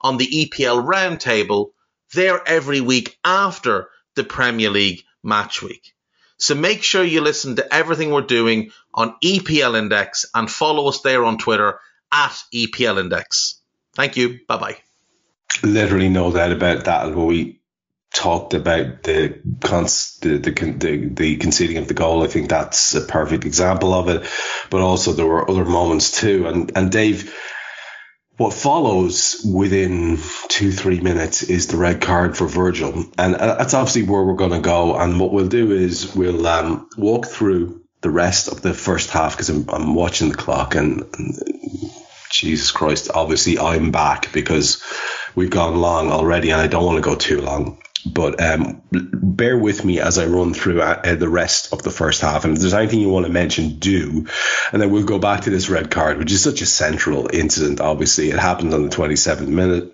[SPEAKER 2] on the EPL roundtable there every week after the Premier League match week. So make sure you listen to everything we're doing on EPL Index and follow us there on Twitter at EPL Index. Thank you. Bye bye.
[SPEAKER 1] Literally no doubt about that. We talked about the, cons- the, the, the the conceding of the goal, I think that's a perfect example of it. But also there were other moments too. And and Dave, what follows within two, three minutes is the red card for Virgil. And uh, that's obviously where we're going to go. And what we'll do is we'll um, walk through the rest of the first half because I'm, I'm, watching the clock and, and Jesus Christ, obviously I'm back because we've gone long already and I don't want to go too long. But um, bear with me as I run through uh, the rest of the first half. And if there's anything you want to mention, do. And then we'll go back to this red card, which is such a central incident. Obviously, it happened on the 27th minute.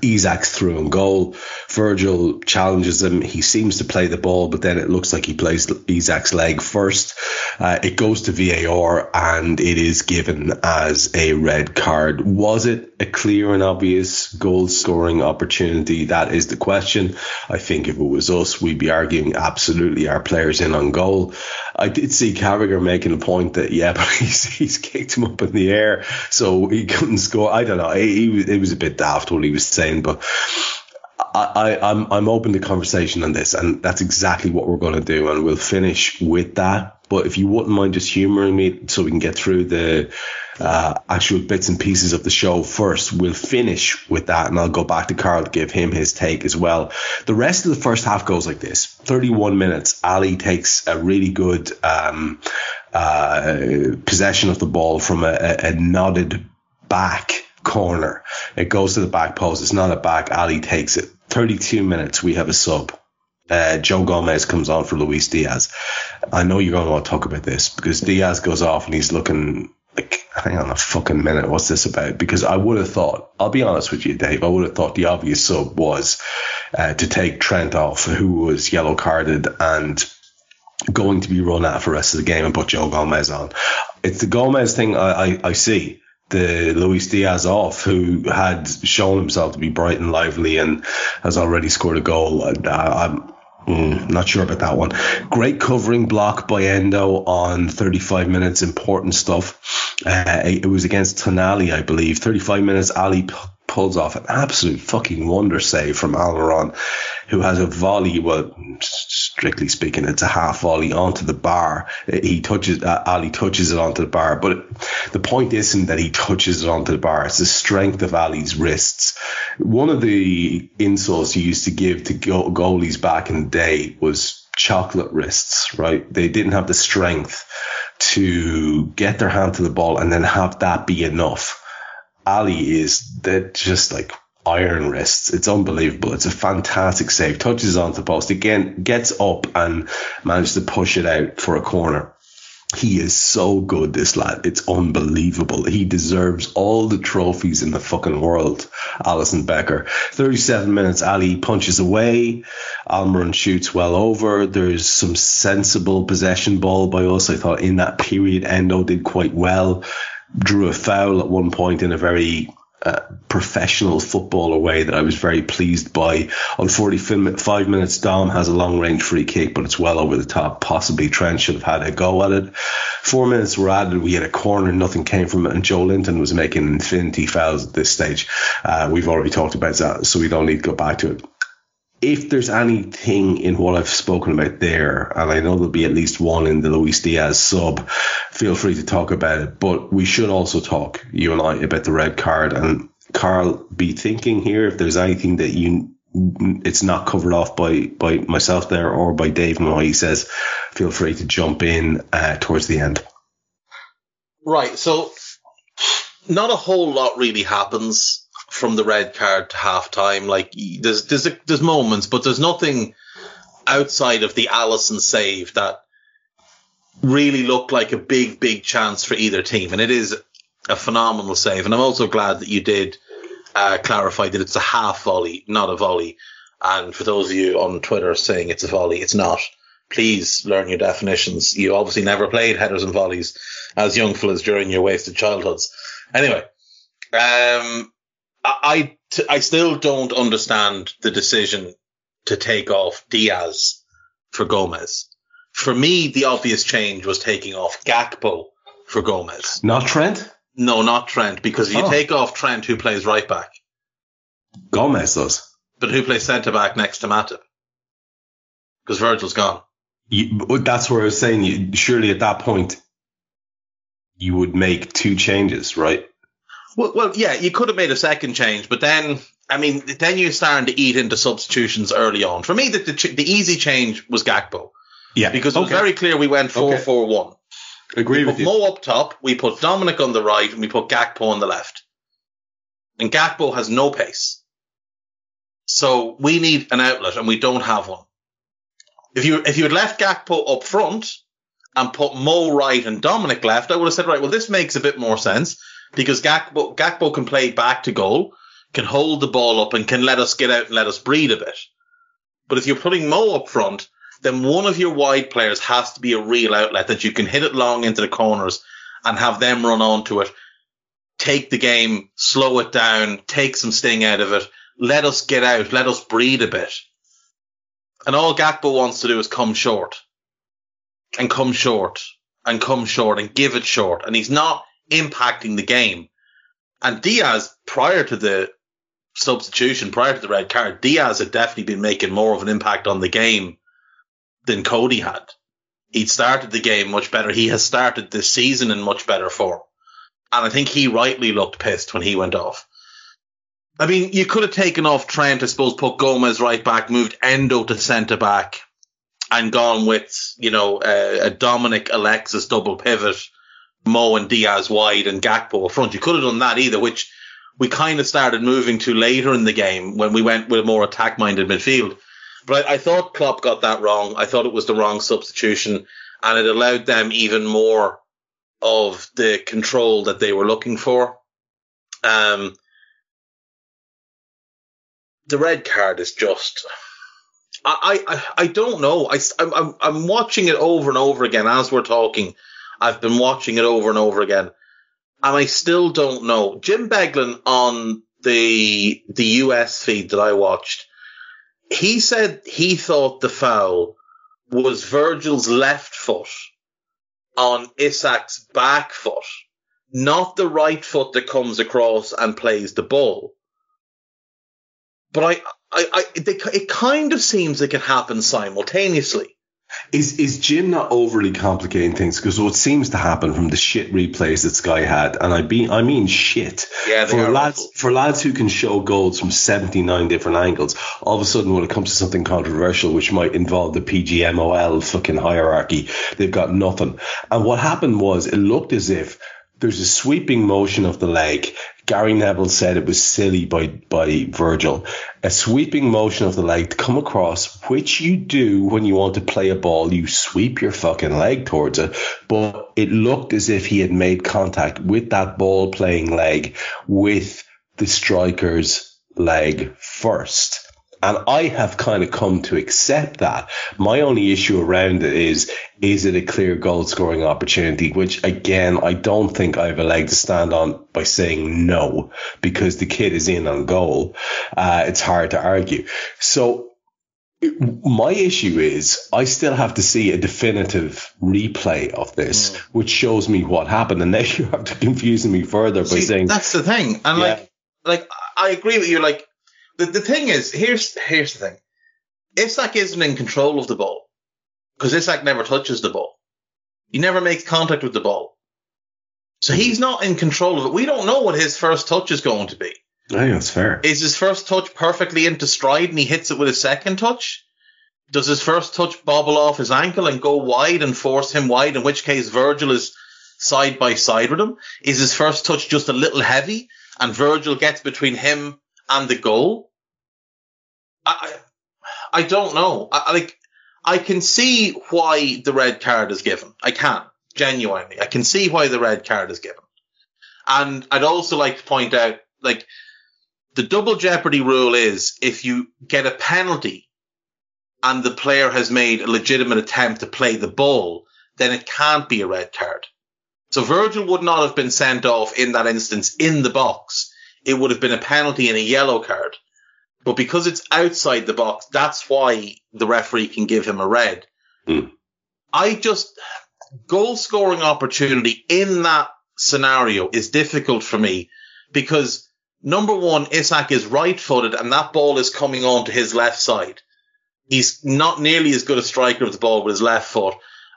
[SPEAKER 1] Isak's through and goal. Virgil challenges him. He seems to play the ball, but then it looks like he plays Isak's leg first. Uh, it goes to VAR and it is given as a red card. Was it a clear and obvious goal scoring opportunity? That is the question. I think if it was us, we'd be arguing absolutely our players in on goal. I did see Carragher making a point that, yeah, but he's, he's kicked him up in the air, so he couldn't score. I don't know. He, he, it was a bit daft what he was saying, but I, I'm I'm open to conversation on this, and that's exactly what we're going to do, and we'll finish with that. But if you wouldn't mind just humouring me, so we can get through the uh, actual bits and pieces of the show first, we'll finish with that, and I'll go back to Karl to give him his take as well. The rest of the first half goes like this: 31 minutes. Ali takes a really good um, uh, possession of the ball from a, a, a back corner. It goes to the back post. It's not a back. Ali takes it. 32 minutes. We have a sub. Uh, Joe Gomez comes on for Luis Diaz. I know you're going to want to talk about this because Diaz goes off and he's looking like, hang on a fucking minute. What's this about? Because I would have thought, I'll be honest with you, Dave, I would have thought the obvious sub was uh, to take Trent off, who was yellow carded and going to be run out for the rest of the game and put Joe Gomez on. It's the Gomez thing I, I, I see the Luis Diaz off, who had shown himself to be bright and lively and has already scored a goal. I'm mm, not sure about that one. Great covering block by Endo on 35 minutes. Important stuff. Uh, it was against Tonali, I believe. 35 minutes. Ali pulls off an absolute fucking wonder save from Almiron, who has a volley. Well, strictly speaking, it's a half volley onto the bar. He touches, uh, Ali touches it onto the bar, but the point isn't that he touches it onto the bar. It's the strength of Ali's wrists. One of the insults he used to give to go- goalies back in the day was chocolate wrists, right? They didn't have the strength to get their hand to the ball and then have that be enough. Ali is that just like iron wrists. It's unbelievable. It's a fantastic save. Touches onto the post again, gets up and manages to push it out for a corner. He is so good, this lad. It's unbelievable. He deserves all the trophies in the fucking world. Alisson Becker. 37 minutes, Ali punches away. Almiron shoots well over. There's some sensible possession ball by us. I thought in that period, Endo did quite well. Drew a foul at one point in a very professional footballer way that I was very pleased by. On 45 minutes, Dom has a long range free kick, but it's well over the top. Possibly Trent should have had a go at it. Four minutes were added. We had a corner, nothing came from it, and Joelinton was making infinity fouls at this stage. Uh, we've already talked about that, so we don't need to go back to it if there's anything in what I've spoken about there, and I know there'll be at least one in the Luis Diaz sub, feel free to talk about it. But we should also talk, you and I, about the red card. And Karl, be thinking here if there's anything that you it's not covered off by by myself there or by Dave and what he says. Feel free to jump in uh, towards the end.
[SPEAKER 2] Right. So, not a whole lot really happens from the red card to half time. Like there's there's a, there's moments, but there's nothing outside of the Alisson save that really looked like a big big chance for either team, and it is a phenomenal save. And I'm also glad that you did uh, clarify that it's a half volley, not a volley. And for those of you on Twitter saying it's a volley, it's not. Please learn your definitions. You obviously never played headers and volleys as young fellas during your wasted childhoods. Anyway, um, I, I still don't understand the decision to take off Diaz for Gomez. For me, the obvious change was taking off Gakpo for Gomez.
[SPEAKER 1] Not Trent?
[SPEAKER 2] No, not Trent, because if you oh. take off Trent, who plays right back?
[SPEAKER 1] Gomez does.
[SPEAKER 2] But who plays centre back next to Matip? Because Virgil's gone.
[SPEAKER 1] You, that's where I was saying, you, surely at that point, you would make two changes, right?
[SPEAKER 2] Well, well, yeah, you could have made a second change, but then, I mean, then you're starting to eat into substitutions early on. For me, the, the, the easy change was Gakpo.
[SPEAKER 1] Yeah.
[SPEAKER 2] Because it was very clear we went 4 okay. 4 1.
[SPEAKER 1] Agree
[SPEAKER 2] we
[SPEAKER 1] with
[SPEAKER 2] put you. Mo up top, we put Dominic on the right, and we put Gakpo on the left. And Gakpo has no pace. So we need an outlet, and we don't have one. If you if you had left Gakpo up front and put Mo right and Dominic left, I would have said, right, well, this makes a bit more sense because Gakpo, can play back to goal, can hold the ball up and can let us get out and let us breathe a bit. But if you're putting Mo up front, then one of your wide players has to be a real outlet that you can hit it long into the corners and have them run onto it, take the game, slow it down, take some sting out of it, let us get out, let us breathe a bit. And all Gakpo wants to do is come short and come short and come short and give it short. And he's not impacting the game. And Diaz, prior to the substitution, prior to the red card, Diaz had definitely been making more of an impact on the game than Cody had. He'd started the game much better. He has started this season in much better form. And I think he rightly looked pissed when he went off. I mean, you could have taken off Trent, I suppose, put Gomez right back, moved Endo to centre back, and gone with, you know, a, a Dominic Alexis double pivot Mo and Diaz wide and Gakpo up front. You could have done that either, which we kind of started moving to later in the game when we went with a more attack minded midfield. But I, I, thought Klopp got that wrong. I thought it was the wrong substitution and it allowed them even more of the control that they were looking for. Um, the red card is just, I, I, I don't know. I, I'm, I'm watching it over and over again as we're talking I've been watching it over and over again, and I still don't know. Jim Beglin on the the US feed that I watched, he said he thought the foul was Virgil's left foot on Isak's back foot, not the right foot that comes across and plays the ball. But I, I, I they, it kind of seems it it happen simultaneously.
[SPEAKER 1] Is is Jim not overly complicating things? Because what seems to happen from the shit replays that Sky had, and I mean I mean shit.
[SPEAKER 2] Yeah,
[SPEAKER 1] for lads
[SPEAKER 2] awful.
[SPEAKER 1] for lads who can show goals from seventy nine different angles. All of a sudden, when it comes to something controversial, which might involve the PGMOL fucking hierarchy, they've got nothing. And what happened was, it looked as if there's a sweeping motion of the leg. Gary Neville said it was silly by by Virgil. A sweeping motion of the leg to come across, which you do when you want to play a ball. You sweep your fucking leg towards it. But it looked as if he had made contact with that ball playing leg with the striker's leg first. And I have kind of come to accept that. My only issue around it is, is it a clear goal scoring opportunity? Which again, I don't think I have a leg to stand on by saying no, because the kid is in on goal. Uh, it's hard to argue. So my issue is I still have to see a definitive replay of this, which shows me what happened. And now you have to confusing me further by
[SPEAKER 2] See,
[SPEAKER 1] saying,
[SPEAKER 2] that's the thing, and
[SPEAKER 1] Yeah.
[SPEAKER 2] like, like I agree with you. Like, the the thing is, here's here's the thing: Isak isn't in control of the ball because Isak never touches the ball. He never makes contact with the ball, so hmm. he's not in control of it. We don't know what his first touch is going to be.
[SPEAKER 1] I think that's fair.
[SPEAKER 2] Is his first touch perfectly into stride and he hits it with his second touch? Does his first touch bobble off his ankle and go wide and force him wide, in which case Virgil is side by side with him? Is his first touch just a little heavy and Virgil gets between him and the goal? I, I I don't know. I, I like, I can see why the red card is given. I can, genuinely. I can see why the red card is given. And I'd also like to point out, like, the double jeopardy rule is if you get a penalty and the player has made a legitimate attempt to play the ball, then it can't be a red card. So Virgil would not have been sent off in that instance in the box. It would have been a penalty and a yellow card. But because it's outside the box, that's why the referee can give him a red.
[SPEAKER 1] Hmm.
[SPEAKER 2] I just, goal scoring opportunity in that scenario is difficult for me because number one, Isak is right footed and that ball is coming on to his left side. He's not nearly as good a striker of the ball with his left foot.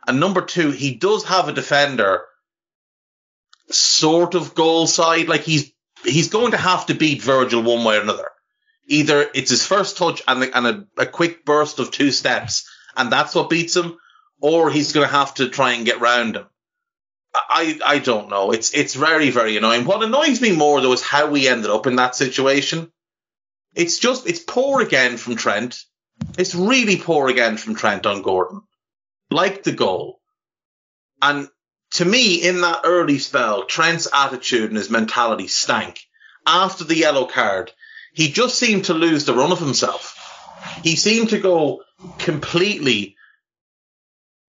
[SPEAKER 2] And number two, he does have a defender sort of goal side. Like he's, he's going to have to beat Virgil one way or another. Either it's his first touch and, and a, a quick burst of two steps and that's what beats him, or he's going to have to try and get round him. I, I don't know. It's it's very very annoying. What annoys me more though is how we ended up in that situation. It's just it's poor again from Trent. It's really poor again from Trent on Gordon. Like the goal. And to me, in that early spell, Trent's attitude and his mentality stank. After the yellow card, he just seemed to lose the run of himself. He seemed to go completely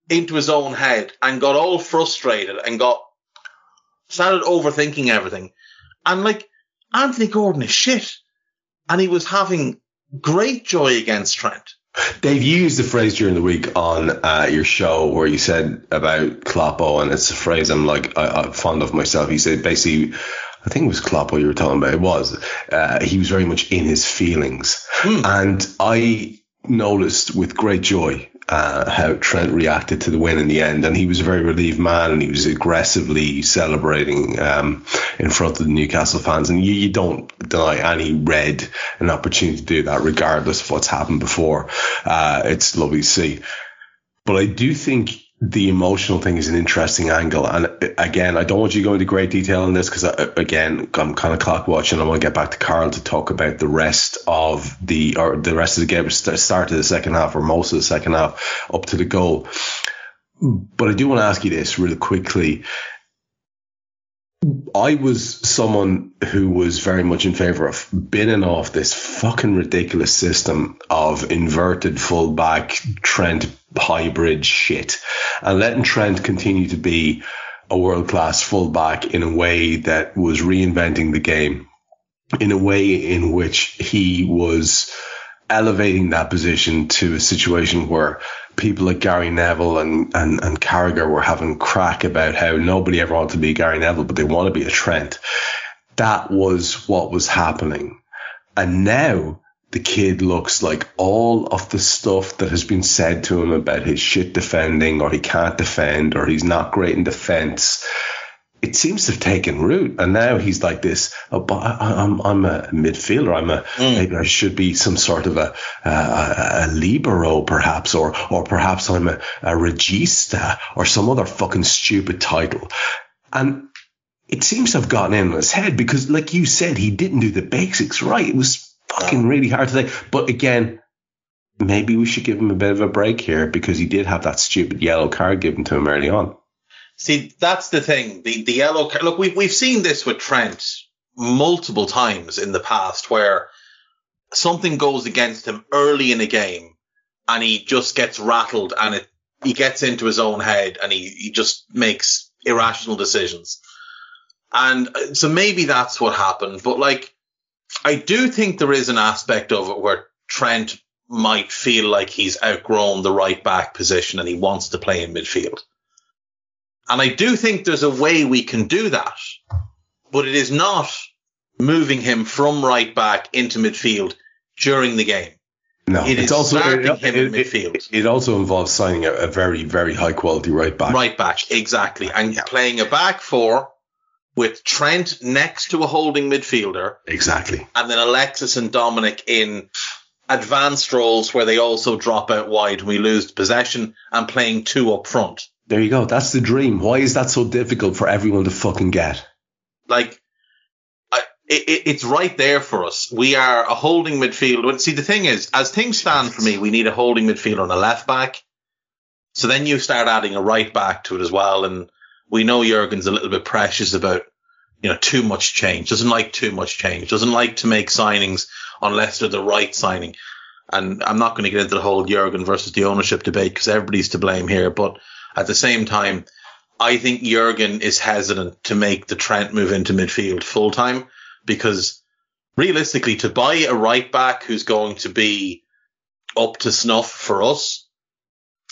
[SPEAKER 2] into his own head and got all frustrated and got started overthinking everything. And like Anthony Gordon is shit. And he was having great joy against Trent.
[SPEAKER 1] Dave, you used the phrase during the week on uh, your show where you said about Kloppo, and it's a phrase I'm like I, I'm fond of myself. You said basically, I think it was Kloppo you were talking about. It was. Uh, he was very much in his feelings, and I noticed with great joy uh, how Trent reacted to the win in the end, and he was a very relieved man, and he was aggressively celebrating um, in front of the Newcastle fans. And you, you don't deny any red an opportunity to do that, regardless of what's happened before. Uh, it's lovely to see, but I do think the emotional thing is an interesting angle. And uh, again, I don't want you to go into great detail on this because, again, I'm kind of clock watching. I want to get back to Karl to talk about the rest of the or the rest of the game, st- start of the second half or most of the second half up to the goal. But I do want to ask you this really quickly. I was someone who was very much in favor of binning off this fucking ridiculous system of inverted fullback Trent hybrid shit and letting Trent continue to be a world class fullback in a way that was reinventing the game, in a way in which he was elevating that position to a situation where people like Gary Neville and, and, and Carragher were having crack about how nobody ever wanted to be Gary Neville, but they want to be a Trent. That was what was happening. And now the kid looks like all of the stuff that has been said to him about his shit defending or he can't defend or he's not great in defense it seems to have taken root, and now he's like this. Oh, I'm, I'm a midfielder. I'm a mm. maybe I should be some sort of a a, a libero, perhaps, or or perhaps I'm a, a regista or some other fucking stupid title. And it seems to have gotten in his head because, like you said, he didn't do the basics right. It was fucking really hard to say. But again, maybe we should give him a bit of a break here because he did have that stupid yellow card given to him early on.
[SPEAKER 2] See, that's the thing. The the yellow card. Look, we've we've seen this with Trent multiple times in the past where something goes against him early in a game and he just gets rattled and it he gets into his own head and he, he just makes irrational decisions. And uh, so maybe that's what happened. But like, I do think there is an aspect of it where Trent might feel like he's outgrown the right back position and he wants to play in midfield. And I do think there's a way we can do that, but it is not moving him from right back into midfield during the game.
[SPEAKER 1] No,
[SPEAKER 2] it
[SPEAKER 1] it's also it, it, it, it, also involves signing a, a, very very high quality right back.
[SPEAKER 2] Right back, exactly, and yeah. playing a back four with Trent next to a holding midfielder.
[SPEAKER 1] Exactly,
[SPEAKER 2] and then Alexis and Dominic in advanced roles where they also drop out wide when we lose possession and playing two up front.
[SPEAKER 1] There you go. That's the dream. Why is that so difficult for everyone to fucking get?
[SPEAKER 2] Like, I, it, it's right there for us. We are a holding midfield. See, the thing is, as things stand for me, we need a holding midfielder and a left back. So then you start adding a right back to it as well. And we know Jurgen's a little bit precious about, you know, too much change. Doesn't like too much change. Doesn't like to make signings unless they're the right signing. And I'm not going to get into the whole Jurgen versus the ownership debate because everybody's to blame here. But at the same time, I think Jurgen is hesitant to make the Trent move into midfield full time because realistically, to buy a right back who's going to be up to snuff for us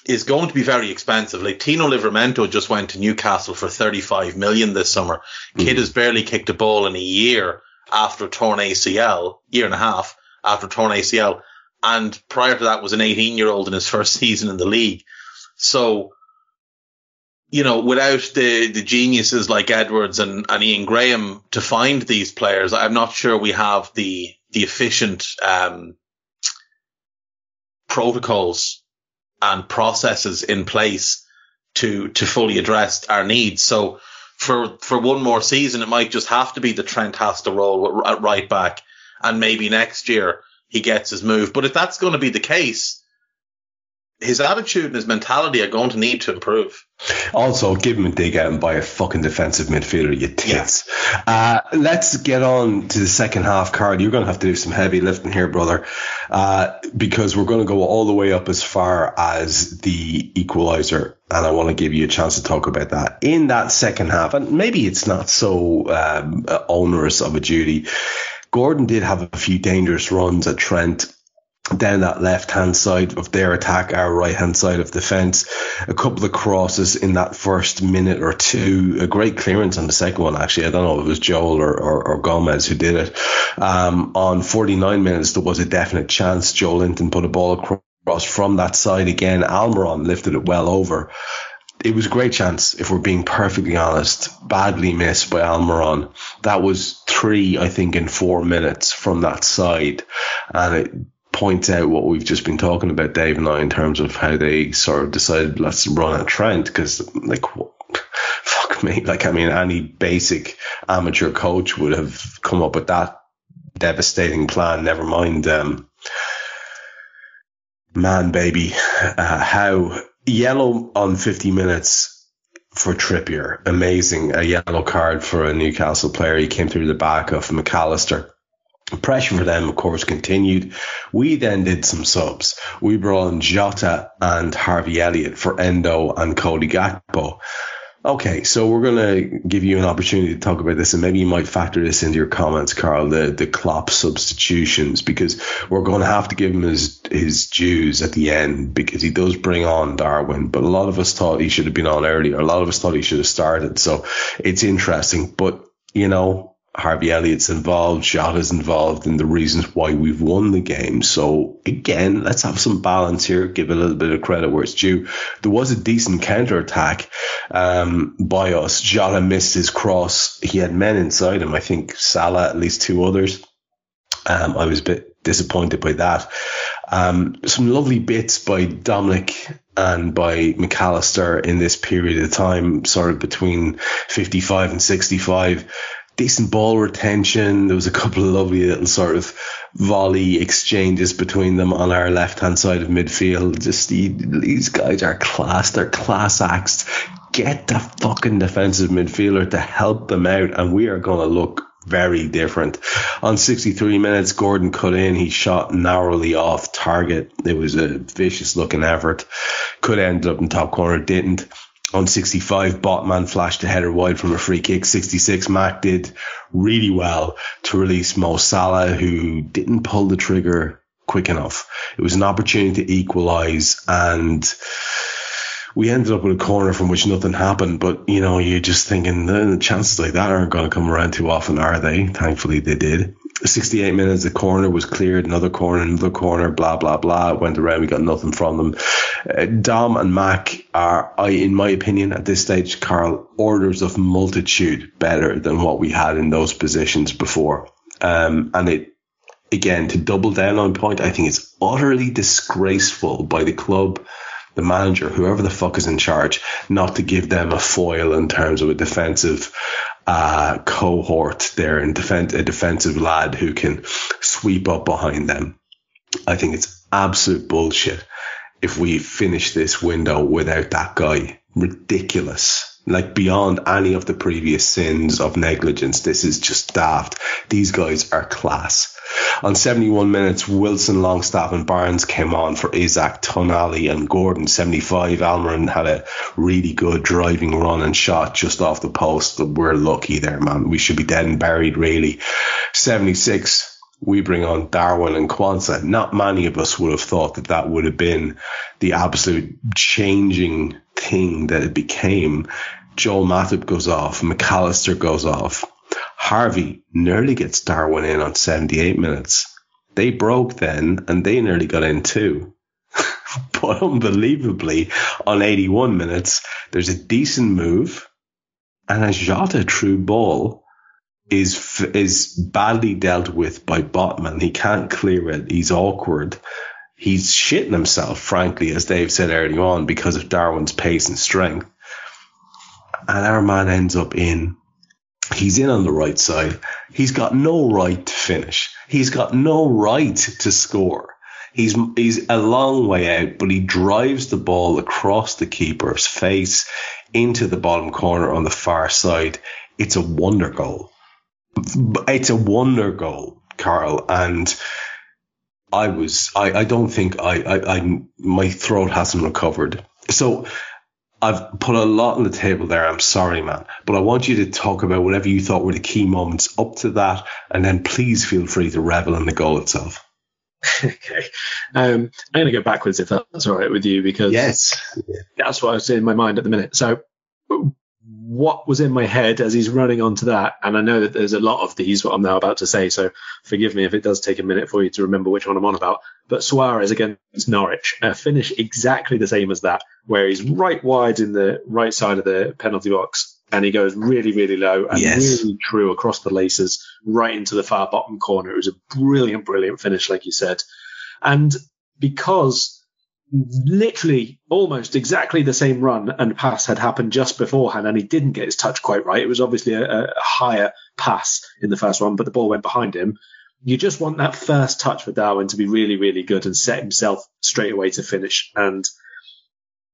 [SPEAKER 2] is going to be very expensive. Like Tino Livramento just went to Newcastle for 35 million this summer. Mm. Kid has barely kicked a ball in a year after torn ACL, year and a half after torn ACL. And prior to that was an 18 year old in his first season in the league. So you know, without the, the geniuses like Edwards and, and Ian Graham to find these players, I'm not sure we have the the efficient um, protocols and processes in place to to fully address our needs. So for for one more season, it might just have to be that Trent has to roll at right back, and maybe next year he gets his move. But if that's going to be the case, his attitude and his mentality are going to need to improve.
[SPEAKER 1] Also, give him a dig out and buy a fucking defensive midfielder, you tits. Yeah. Uh, let's get on to the second half, Karl. You're going to have to do some heavy lifting here, brother, uh, because we're going to go all the way up as far as the equalizer. And I want to give you a chance to talk about that in that second half. And maybe it's not so um, onerous of a duty. Gordon did have a few dangerous runs at Trent down that left hand side of their attack, our right hand side of defence. A couple of crosses in that first minute or two. A great clearance on the second one, actually. I don't know if it was Joel or, or, or Gomez who did it. Um, on 49 minutes, there was a definite chance. Joelinton put a ball across from that side again. Almiron lifted it well over. It was a great chance, if we're being perfectly honest. Badly missed by Almiron. That was three, I think, in four minutes from that side. And it point out what we've just been talking about, Dave and I, in terms of how they sort of decided let's run a Trent because like fuck me, like I mean any basic amateur coach would have come up with that devastating plan. Never mind, um, man, baby, uh, how yellow on fifty minutes. For Trippier, amazing. A yellow card for a Newcastle player. He came through the back of Mac Allister Pressure for them, of course, continued. We then did some subs. We brought in Jota and Harvey Elliott for Endo and Cody Gakpo. Okay, so we're going to give you an opportunity to talk about this, and maybe you might factor this into your comments, Karl, the, the Klopp substitutions, because we're going to have to give him his, his dues at the end, because he does bring on Darwin, but a lot of us thought he should have been on earlier. A lot of us thought he should have started, so it's interesting. But, you know, Harvey Elliott's involved, Jota's involved in the reasons why we've won the game. So again, let's have some balance here. Give a little bit of credit where it's due. There was a decent counter attack um, by us. Jota missed his cross. He had men inside him. I think Salah, at least two others. Um, I was a bit disappointed by that. Um, some lovely bits by Dominic and by Mac Allister in this period of time, sort of between 55 and 65 decent ball retention. There was a couple of lovely little sort of volley exchanges between them on our left hand side of midfield. Just the, these guys are class. They're class acts. Get the fucking defensive midfielder to help them out, and we are going to look very different. On 63 minutes, Gordon cut in. He shot narrowly off target. It was a vicious looking effort. Could end up in top corner, didn't on 65, Botman flashed a header wide from a free kick. 66, Mac did really well to release Mo Salah, who didn't pull the trigger quick enough. It was an opportunity to equalise and we ended up with a corner from which nothing happened. But, you know, you're just thinking the chances like that aren't going to come around too often, are they? Thankfully they did. 68 minutes, the corner was cleared, another corner, another corner, blah, blah, blah. It went around, we got nothing from them. Uh, Dom and Mac are, I, in my opinion, at this stage, Karl, orders of multitude better than what we had in those positions before. Um, and it, again, to double down on point, I think it's utterly disgraceful by the club the manager, whoever the fuck is in charge, not to give them a foil in terms of a defensive uh, cohort there and defend a defensive lad who can sweep up behind them. I think it's absolute bullshit if we finish this window without that guy. Ridiculous. Like beyond any of the previous sins of negligence. This is just daft. These guys are class. On 71 minutes, Wilson, Longstaff, and Barnes came on for Isak Tonali, and Gordon. 75, Almiron had a really good driving run and shot just off the post. We're lucky there, man. We should be dead and buried, really. 76, we bring on Darwin and Quansah. Not many of us would have thought that that would have been the absolute changing thing that it became. Joel Matip goes off, Mac Allister goes off. Harvey nearly gets Darwin in on 78 minutes. They broke then and they nearly got in too. but unbelievably, on 81 minutes, there's a decent move and a Jota true ball is is badly dealt with by Botman. He can't clear it. He's awkward. He's shitting himself, frankly, as Dave said earlier on, because of Darwin's pace and strength. And our man ends up in He's in on the right side. He's got no right to finish. He's got no right to score. He's he's a long way out, but he drives the ball across the keeper's face into the bottom corner on the far side. It's a wonder goal. It's a wonder goal, Karl, and I was I, I don't think I, I I my throat hasn't recovered. So I've put a lot on the table there. I'm sorry, man, but I want you to talk about whatever you thought were the key moments up to that, and then please feel free to revel in the goal itself.
[SPEAKER 3] okay, um, I'm going to go backwards if that's all right with you because
[SPEAKER 1] yes,
[SPEAKER 3] that's what I was in my mind at the minute. So what was in my head as he's running onto that. And I know that there's a lot of these, what I'm now about to say. So forgive me if it does take a minute for you to remember which one I'm on about. But Suarez against Norwich, uh, finish exactly the same as that, where he's right wide in the right side of the penalty box and he goes really, really low and yes. really true across the laces right into the far bottom corner. It was a brilliant, brilliant finish, like you said. And because literally almost exactly the same run and pass had happened just beforehand, and he didn't get his touch quite right. It was obviously a, a higher pass in the first one, but the ball went behind him. You just want that first touch for Darwin to be really, really good and set himself straight away to finish. And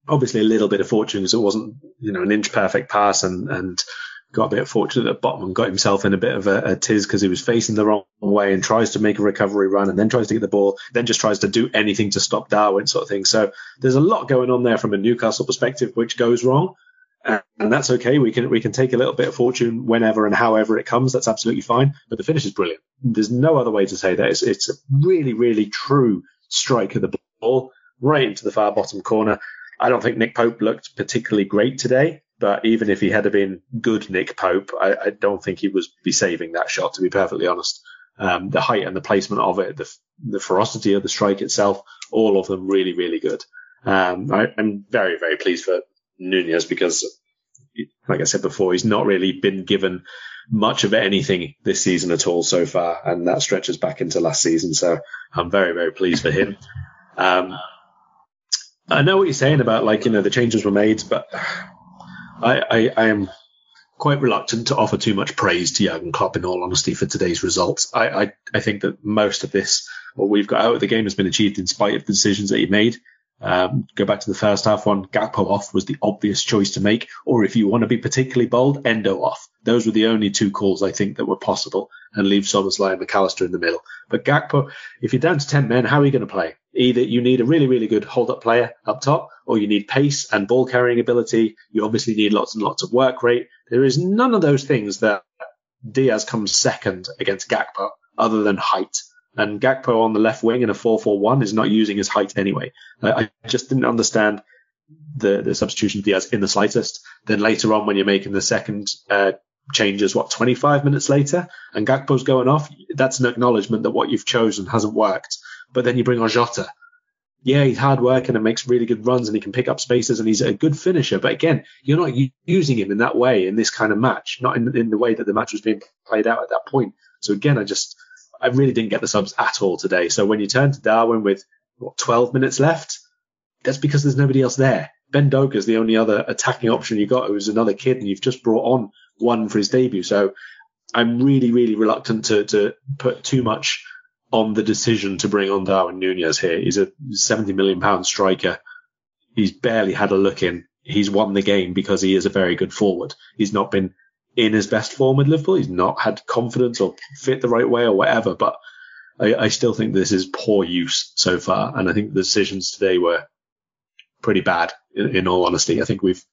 [SPEAKER 3] obviously a little bit of fortune because it wasn't, you know, an inch perfect pass and, and got a bit fortunate that Botman got himself in a bit of a, a tiz because he was facing the wrong way and tries to make a recovery run and then tries to get the ball, then just tries to do anything to stop Darwin sort of thing. So there's a lot going on there from a Newcastle perspective, which goes wrong. And, and that's okay. We can we can take a little bit of fortune whenever and however it comes. That's absolutely fine. But the finish is brilliant. There's no other way to say that. It's, it's a really really true strike of the ball right into the far bottom corner. I don't think Nick Pope looked particularly great today. But even if he had been good Nick Pope, I, I don't think he was be saving that shot, to be perfectly honest. Um, the height and the placement of it, the, the ferocity of the strike itself, all of them really, really good. Um, I, am very, very pleased for Nunez because, like I said before, he's not really been given much of anything this season at all so far, and that stretches back into last season. So I'm very, very pleased for him. Um, I know what you're saying about like you know the changes were made, but I, I, I am quite reluctant to offer too much praise to Jurgen Klopp in all honesty for today's results. I, I, I think that most of this, what we've got out of the game has been achieved in spite of the decisions that he made. Um, go back to the first half one, Gakpo off was the obvious choice to make. Or if you want to be particularly bold, Endo off. Those were the only two calls I think that were possible and leave Szoboszlai and Mac Allister in the middle. But Gakpo, if you're down to 10 men, how are you going to play? Either you need a really, really good hold up player up top, or you need pace and ball carrying ability. You obviously need lots and lots of work rate. There is none of those things that Diaz comes second against Gakpo other than height. And Gakpo on the left wing in a 4-4-1 is not using his height anyway. I, just didn't understand the, the substitution of Diaz in the slightest. Then later on, when you're making the second uh, changes, what, 25 minutes later, and Gakpo's going off, that's an acknowledgement that what you've chosen hasn't worked. But then you bring on Jota. Yeah, he's hard working and makes really good runs and he can pick up spaces and he's a good finisher. But again, you're not using him in that way in this kind of match, not in, in the way that the match was being played out at that point. So again, I just, I really didn't get the subs at all today. So when you turn to Darwin with what, 12 minutes left, that's because there's nobody else there. Ben Doak is the only other attacking option you got who's another kid and you've just brought on one for his debut. So I'm really, really reluctant to, to put too much on the decision to bring on Darwin Nunez here. He's a 70 million pound striker. He's barely had a look in. He's won the game because he is a very good forward. He's not been in his best form with Liverpool. He's not had confidence or fit the right way or whatever, but I, I still think this is poor use so far. And I think the decisions today were pretty bad in, in all honesty. I think we've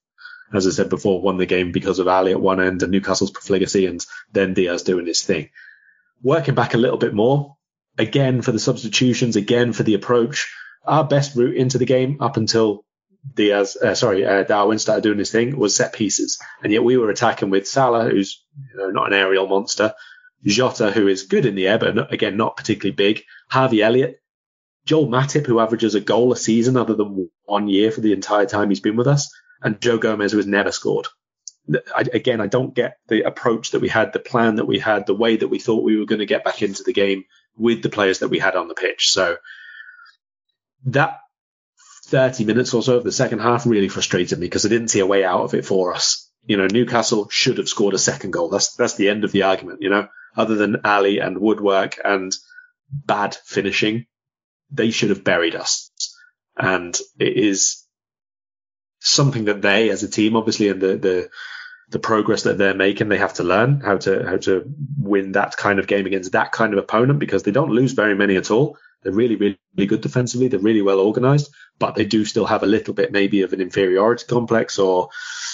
[SPEAKER 3] as I said before, won the game because of Ali at one end and Newcastle's profligacy and then Diaz doing his thing. Working back a little bit more, again for the substitutions, again for the approach. Our best route into the game up until Diaz, uh, sorry, uh, Darwin started doing his thing was set pieces. And yet we were attacking with Salah, who's you know, not an aerial monster, Jota, who is good in the air, but not, again, not particularly big, Harvey Elliott, Joel Matip, who averages a goal a season other than one year for the entire time he's been with us, and Joe Gomez, who has never scored. I, again, I don't get the approach that we had, the plan that we had, the way that we thought we were going to get back into the game with the players that we had on the pitch. So that 30 minutes or so of the second half really frustrated me because I didn't see a way out of it for us. You know, Newcastle should have scored a second goal. That's, that's the end of the argument, you know, other than Alli and woodwork and bad finishing, they should have buried us. And it is something that they as a team, obviously, and the, the, the progress that they're making, they have to learn how to, how to win that kind of game against that kind of opponent because they don't lose very many at all. They're really, really, good defensively. They're really well organized, but they do still have a little bit maybe of an inferiority complex or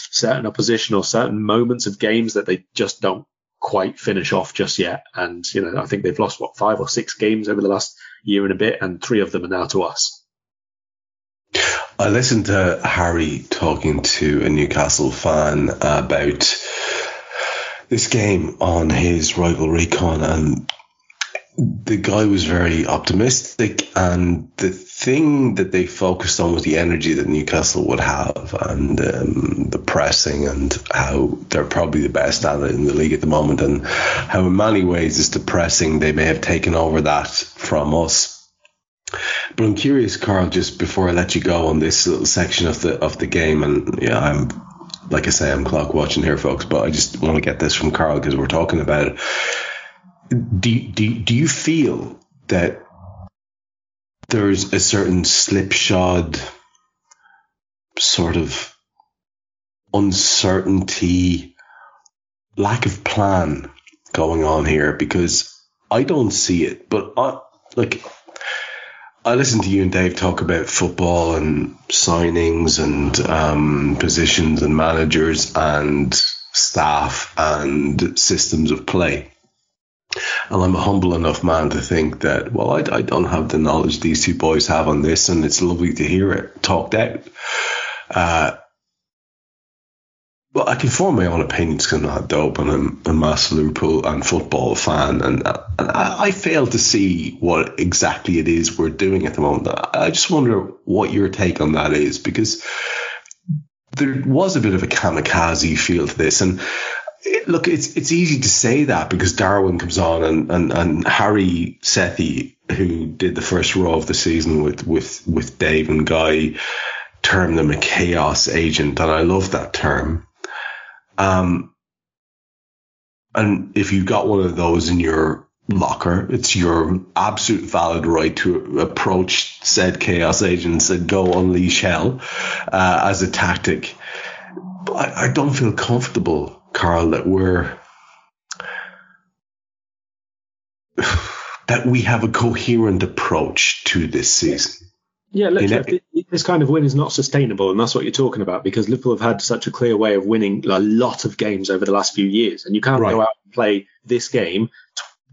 [SPEAKER 3] certain opposition or certain moments of games that they just don't quite finish off just yet. And, you know, I think they've lost what five or six games over the last year and a bit, and three of them are now to us.
[SPEAKER 1] I listened to Harry talking to a Newcastle fan about this game on his rival recon and the guy was very optimistic and the thing that they focused on was the energy that Newcastle would have and um, the pressing and how they're probably the best at it in the league at the moment and how in many ways it's depressing they may have taken over that from us but I'm curious, Karl, just before I let you go on this little section of the of the game, and yeah, I'm like I say, I'm clock watching here, folks, but I just want to get this from Karl because we're talking about it. Do, do, do you feel that there's a certain slipshod sort of uncertainty, lack of plan going on here? Because I don't see it, but I, like I listened to you and Dave talk about football and signings and um, positions and managers and staff and systems of play. And I'm a humble enough man to think that, well, I, I don't have the knowledge these two boys have on this, and it's lovely to hear it talked out. Uh, well, I can form my own opinions because I'm not dope and I'm a massive Liverpool and football fan, and, and I, I, fail to see what exactly it is we're doing at the moment. I just wonder what your take on that is because there was a bit of a kamikaze feel to this, and it, look, it's it's easy to say that because Darwin comes on and and, and Harry Sethi, who did the first row of the season with with with Dave and Guy, termed them a chaos agent, and I love that term um, and if you've got one of those in your locker, it's your absolute valid right to approach said chaos agents and go unleash hell uh, as a tactic. But I, I don't feel comfortable, Karl, that we're that we have a coherent approach to this season.
[SPEAKER 3] Yeah, look, this kind of win is not sustainable, and that's what you're talking about because Liverpool have had such a clear way of winning a lot of games over the last few years, and you can't right. go out and play this game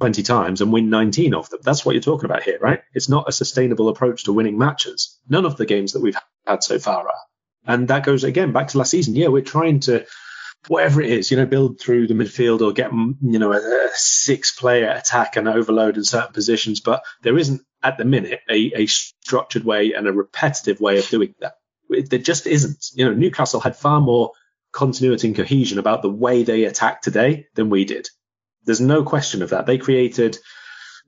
[SPEAKER 3] 20 times and win 19 of them. That's what you're talking about here, right? It's not a sustainable approach to winning matches. None of the games that we've had so far are. And that goes again back to last season. Yeah, we're trying to whatever it is, you know, build through the midfield or get, you know, a, six player attack and overload in certain positions. But there isn't at the minute a, a structured way and a repetitive way of doing that. There just isn't. You know, Newcastle had far more continuity and cohesion about the way they attacked today than we did. There's no question of that. They created,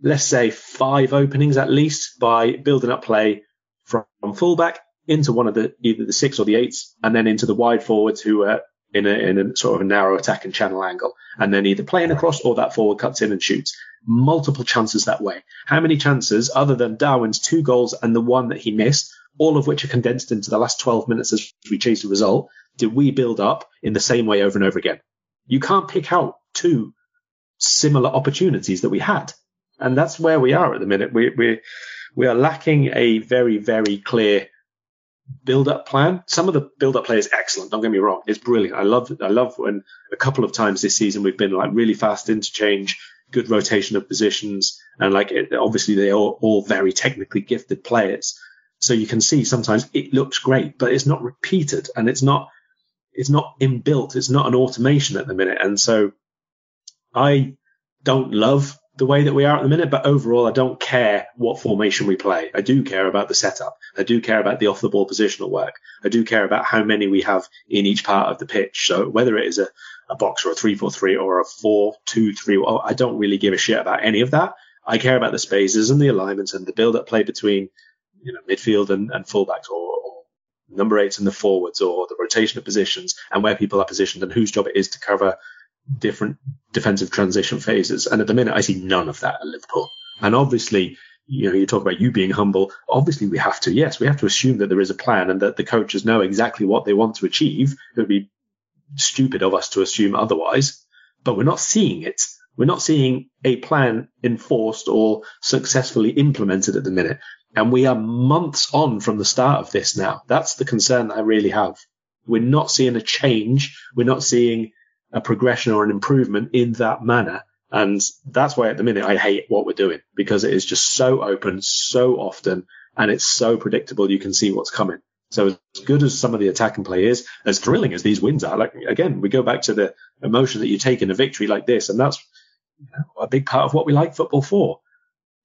[SPEAKER 3] let's say, five openings at least by building up play from fullback into one of the either the six or the eights, and then into the wide forwards who were in a, in a sort of a narrow attack and channel angle, and then either playing across or that forward cuts in and shoots. Multiple chances that way. How many chances, other than Darwin's two goals and the one that he missed, all of which are condensed into the last 12 minutes as we chase the result, did we build up in the same way over and over again? You can't pick out two similar opportunities that we had. And that's where we are at the minute. We, we, we are lacking a very, very clear build up plan. Some of the build up play is excellent. Don't get me wrong. It's brilliant. I love, I love when a couple of times this season we've been like really fast interchange, good rotation of positions. And like, it, obviously they're all, all very technically gifted players. So you can see sometimes it looks great, but it's not repeated and it's not, it's not inbuilt. It's not an automation at the minute. And so I don't love the way that we are at the minute, but overall, I don't care what formation we play. I do care about the setup. I do care about the off the ball positional work. I do care about how many we have in each part of the pitch. So whether it is a, a box or a 3-4-3 or a 4-2-3, I don't really give a shit about any of that. I care about the spaces and the alignments and the build up play between, you know, midfield and, and fullbacks or, or number eights and the forwards or the rotation of positions and where people are positioned and whose job it is to cover different defensive transition phases. And at the minute, I see none of that at Liverpool. And obviously, you know, you talk about you being humble. Obviously, we have to. Yes, we have to assume that there is a plan and that the coaches know exactly what they want to achieve. It would be stupid of us to assume otherwise, but we're not seeing it. We're not seeing a plan enforced or successfully implemented at the minute. And we are months on from the start of this now. That's the concern that I really have. We're not seeing a change. We're not seeing a progression or an improvement in that manner. And that's why at the minute I hate what we're doing because it is just so open so often and it's so predictable. You can see what's coming. So as good as some of the attack and play is, as thrilling as these wins are, like again, we go back to the emotion that you take in a victory like this. And that's a big part of what we like football for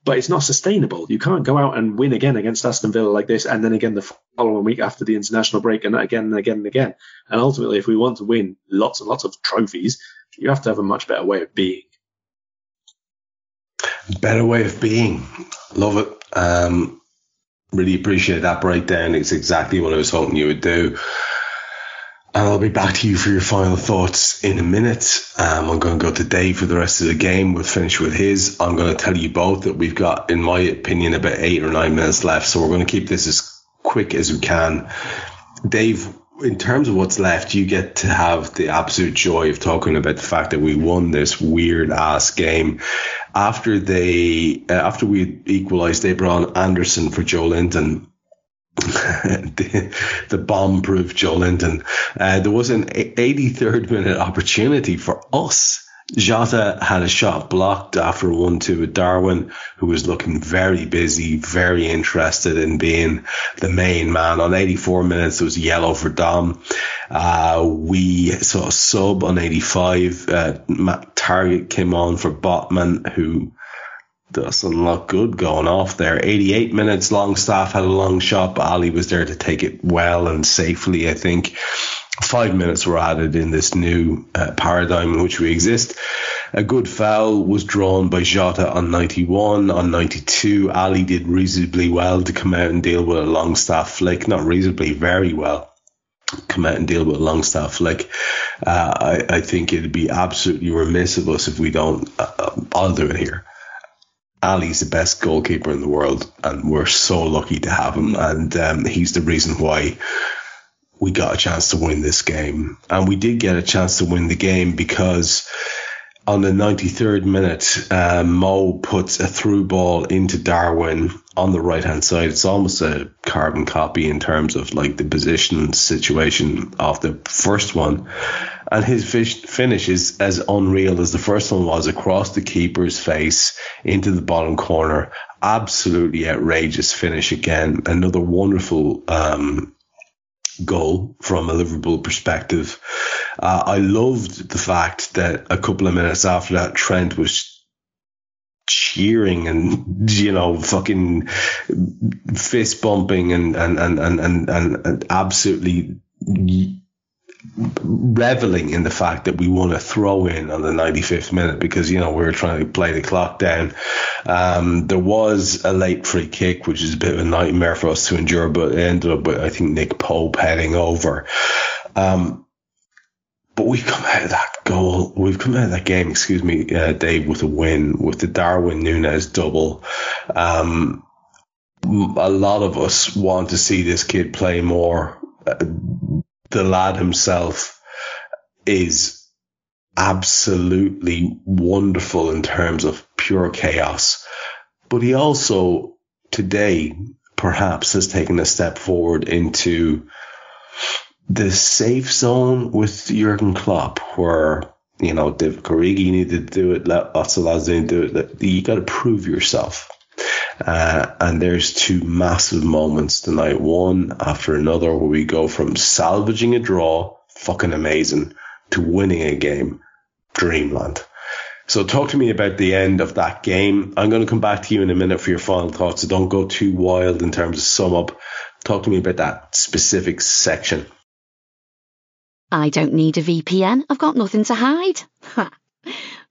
[SPEAKER 3] but it's not sustainable. You can't go out and win again against Aston Villa like this, and then again the following week after the international break, and again and again and again. And ultimately, if we want to win lots and lots of trophies, you have to have a much better way of being.
[SPEAKER 1] Better way of being. Love it. Um, really appreciate that breakdown. It's exactly what I was hoping you would do. And I'll be back to you for your final thoughts in a minute. Um, I'm going to go to Dave for the rest of the game. We'll finish with his. I'm going to tell you both that we've got, in my opinion, about eight or nine minutes left. So we're going to keep this as quick as we can. Dave, in terms of what's left, you get to have the absolute joy of talking about the fact that we won this weird ass game. After they, uh, after we equalised, they brought Anderson for Joelinton the, the bomb-proof Joelinton. Uh, there was an 83rd minute opportunity for us Jota had a shot blocked after one two with Darwin, who was looking very busy, very interested in being the main man. On 84 minutes, it was yellow for Dom. Uh, we saw a sub on 85. Uh, Matt Targett came on for Botman, who doesn't look good going off there. 88 minutes, Longstaff had a long shot, but Ali was there to take it well and safely, I think five minutes were added in this new uh, paradigm in which we exist. A good foul was drawn by Jota on 91. On 92, Ali did reasonably well to come out and deal with a Longstaff flick. Not reasonably, very well. Come out and deal with a Longstaff flick. Uh, I, I, think it'd be absolutely remiss of us if we don't. Uh, do it here. Ali's the best goalkeeper in the world, and we're so lucky to have him. And um, he's the reason why we got a chance to win this game. And we did get a chance to win the game because on the 93rd minute, uh, Mo puts a through ball into Darwin on the right hand side. It's almost a carbon copy in terms of like the position situation of the first one. And his finish is as unreal as the first one was across the keeper's face into the bottom corner. Absolutely outrageous finish again. Another wonderful, um, goal from a Liverpool perspective. Uh, I loved the fact that a couple of minutes after that, Trent was cheering and you know fucking fist bumping and and and and and, and absolutely reveling in the fact that we won a throw in on the 95th minute because, you know, we were trying to play the clock down. Um, there was a late free kick, which is a bit of a nightmare for us to endure, but it ended up with, I think, Nick Pope heading over. Um, but we've come out of that goal, we've come out of that game, excuse me, uh, Dave, with a win, with the Darwin Nunez double. Um, a lot of us want to see this kid play more. The lad himself is absolutely wonderful in terms of pure chaos. But he also today perhaps has taken a step forward into the safe zone with Jurgen Klopp where you know, Divock Origi needed to do it, lots of lads didn't do it. You got to prove yourself. Uh, and there's two massive moments tonight, one after another, where we go from salvaging a draw, fucking amazing, to winning a game, dreamland. So talk to me about the end of that game. I'm going to come back to you in a minute for your final thoughts. So don't go too wild in terms of sum up. Talk to me about that specific section.
[SPEAKER 5] I don't need a VPN. I've got nothing to hide.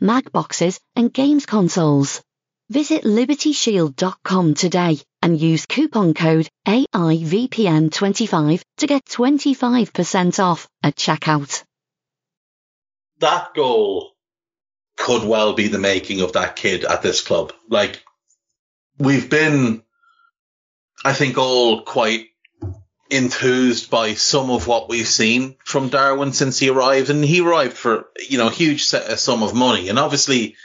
[SPEAKER 5] Mac boxes, and games consoles. Visit libertyshield.com today and use coupon code AIVPN25 to get 25% off at checkout.
[SPEAKER 2] That goal could well be the making of that kid at this club. Like, we've been, I think, all quite enthused by some of what we've seen from Darwin since he arrived, and he arrived for you know a huge sum of money, and obviously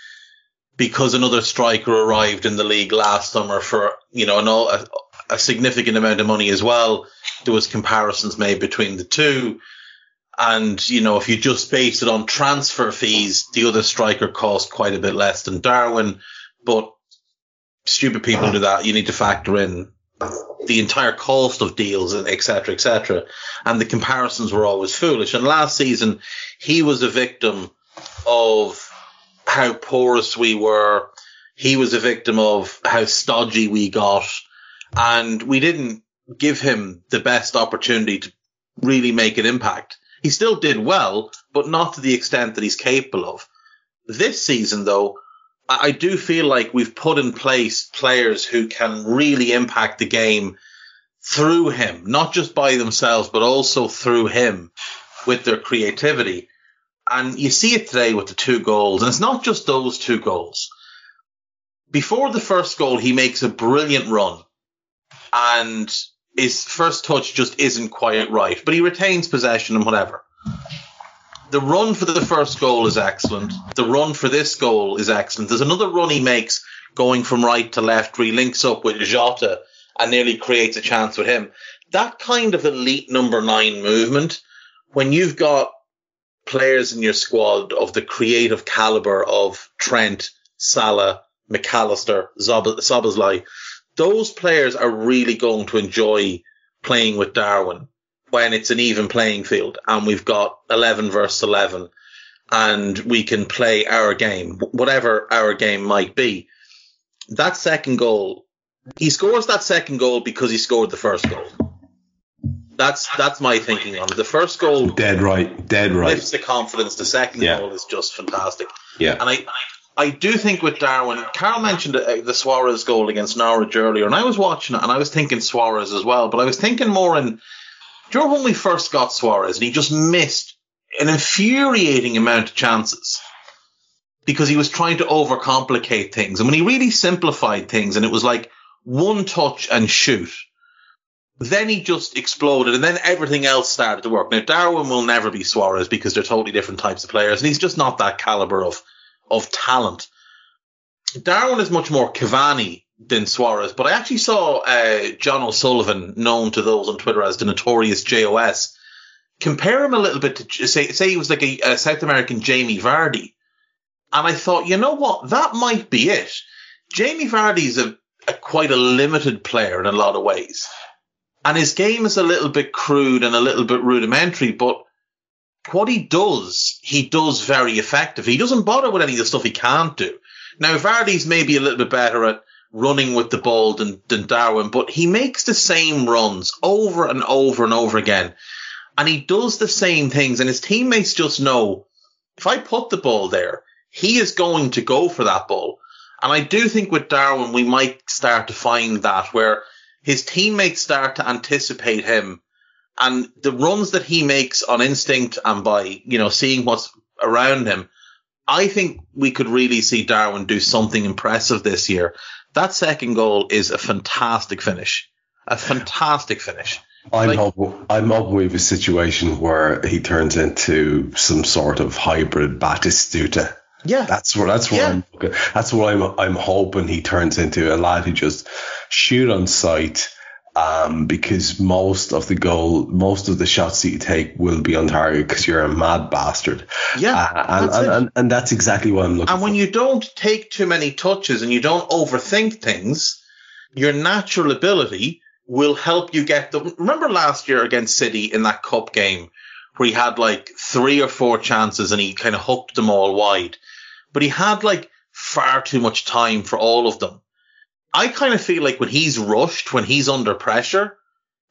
[SPEAKER 2] because another striker arrived in the league last summer for you know an, a, a significant amount of money as well. There was comparisons made between the two, and you know if you just base it on transfer fees, the other striker cost quite a bit less than Darwin, but stupid people do that. You need to factor in the entire cost of deals and etc. etc. And the comparisons were always foolish. And last season, he was a victim of how porous we were. He was a victim of how stodgy we got. And we didn't give him the best opportunity to really make an impact. He still did well, but not to the extent that he's capable of. This season, though, I do feel like we've put in place players who can really impact the game through him, not just by themselves, but also through him with their creativity. And you see it today with the two goals. And it's not just those two goals. Before the first goal, he makes a brilliant run and his first touch just isn't quite right, but he retains possession and whatever. The run for the first goal is excellent. The run for this goal is excellent. There's another run he makes going from right to left where he links up with Jota and nearly creates a chance with him. That kind of elite number nine movement, when you've got players in your squad of the creative caliber of Trent, Salah, Mac Allister, Szoboszlai, those players are really going to enjoy playing with Darwin when it's an even playing field and we've got 11 versus 11 and we can play our game, whatever our game might be. That second goal, he scores that second goal because he scored the first goal. That's that's my thinking on it. The first goal,
[SPEAKER 1] dead right, dead right,
[SPEAKER 2] lifts the confidence. The second yeah. goal is just fantastic.
[SPEAKER 1] Yeah,
[SPEAKER 2] and I I do think with Darwin, Karl mentioned uh, the Suarez goal against Norwich earlier, and I was watching it and I was thinking Suarez as well, but I was thinking more in. Do you remember when we first got Suarez and he just missed an infuriating amount of chances because he was trying to overcomplicate things, and when he really simplified things, and it was like one touch and shoot. Then he just exploded, and then everything else started to work. Now Darwin will never be Suarez because they're totally different types of players, and he's just not that caliber of of talent. Darwin is much more Cavani than Suarez, but I actually saw uh, John O'Sullivan, known to those on Twitter as the notorious JOS, compare him a little bit to say say he was like a, a South American Jamie Vardy, and I thought, you know what, that might be it. Jamie Vardy's a, a quite a limited player in a lot of ways, and his game is a little bit crude and a little bit rudimentary, but what he does, he does very effective. He doesn't bother with any of the stuff he can't do. Now, Vardy's maybe a little bit better at running with the ball than, than Darwin, but he makes the same runs over and over and over again. And he does the same things, and his teammates just know if I put the ball there, he is going to go for that ball. And I do think with Darwin, we might start to find that where his teammates start to anticipate him and the runs that he makes on instinct and by, you know, seeing what's around him, I think we could really see Darwin do something impressive this year. That second goal is a fantastic finish. A fantastic finish.
[SPEAKER 1] I'm like, hoping, I'm hoping we have a situation where he turns into some sort of hybrid Batistuta.
[SPEAKER 2] Yeah,
[SPEAKER 1] that's what that's what yeah. I'm that's what I'm I'm hoping he turns into a lad who just shoot on sight, um, because most of the goal, most of the shots that you take will be on target because you're a mad bastard.
[SPEAKER 2] Yeah,
[SPEAKER 1] uh, and, and, and, and, that's exactly what I'm looking.
[SPEAKER 2] And when
[SPEAKER 1] for.
[SPEAKER 2] you don't take too many touches and you don't overthink things, your natural ability will help you get the. Remember last year against City in that cup game where he had like three or four chances and he kind of hooked them all wide, but he had like far too much time for all of them. I kind of feel like when he's rushed, when he's under pressure,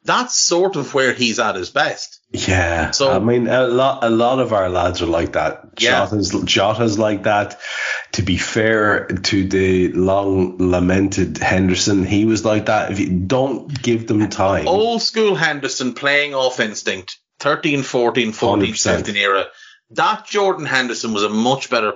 [SPEAKER 2] that's sort of where he's at his best.
[SPEAKER 1] Yeah. So I mean, a lot, a lot of our lads are like that.
[SPEAKER 2] Yeah.
[SPEAKER 1] Jota's, Jota's like that. To be fair to the long lamented Henderson, he was like that. If you don't give them time.
[SPEAKER 2] Old school Henderson playing off instinct, 13, 14, 14, 100%. 15 era. That Jordan Henderson was a much better,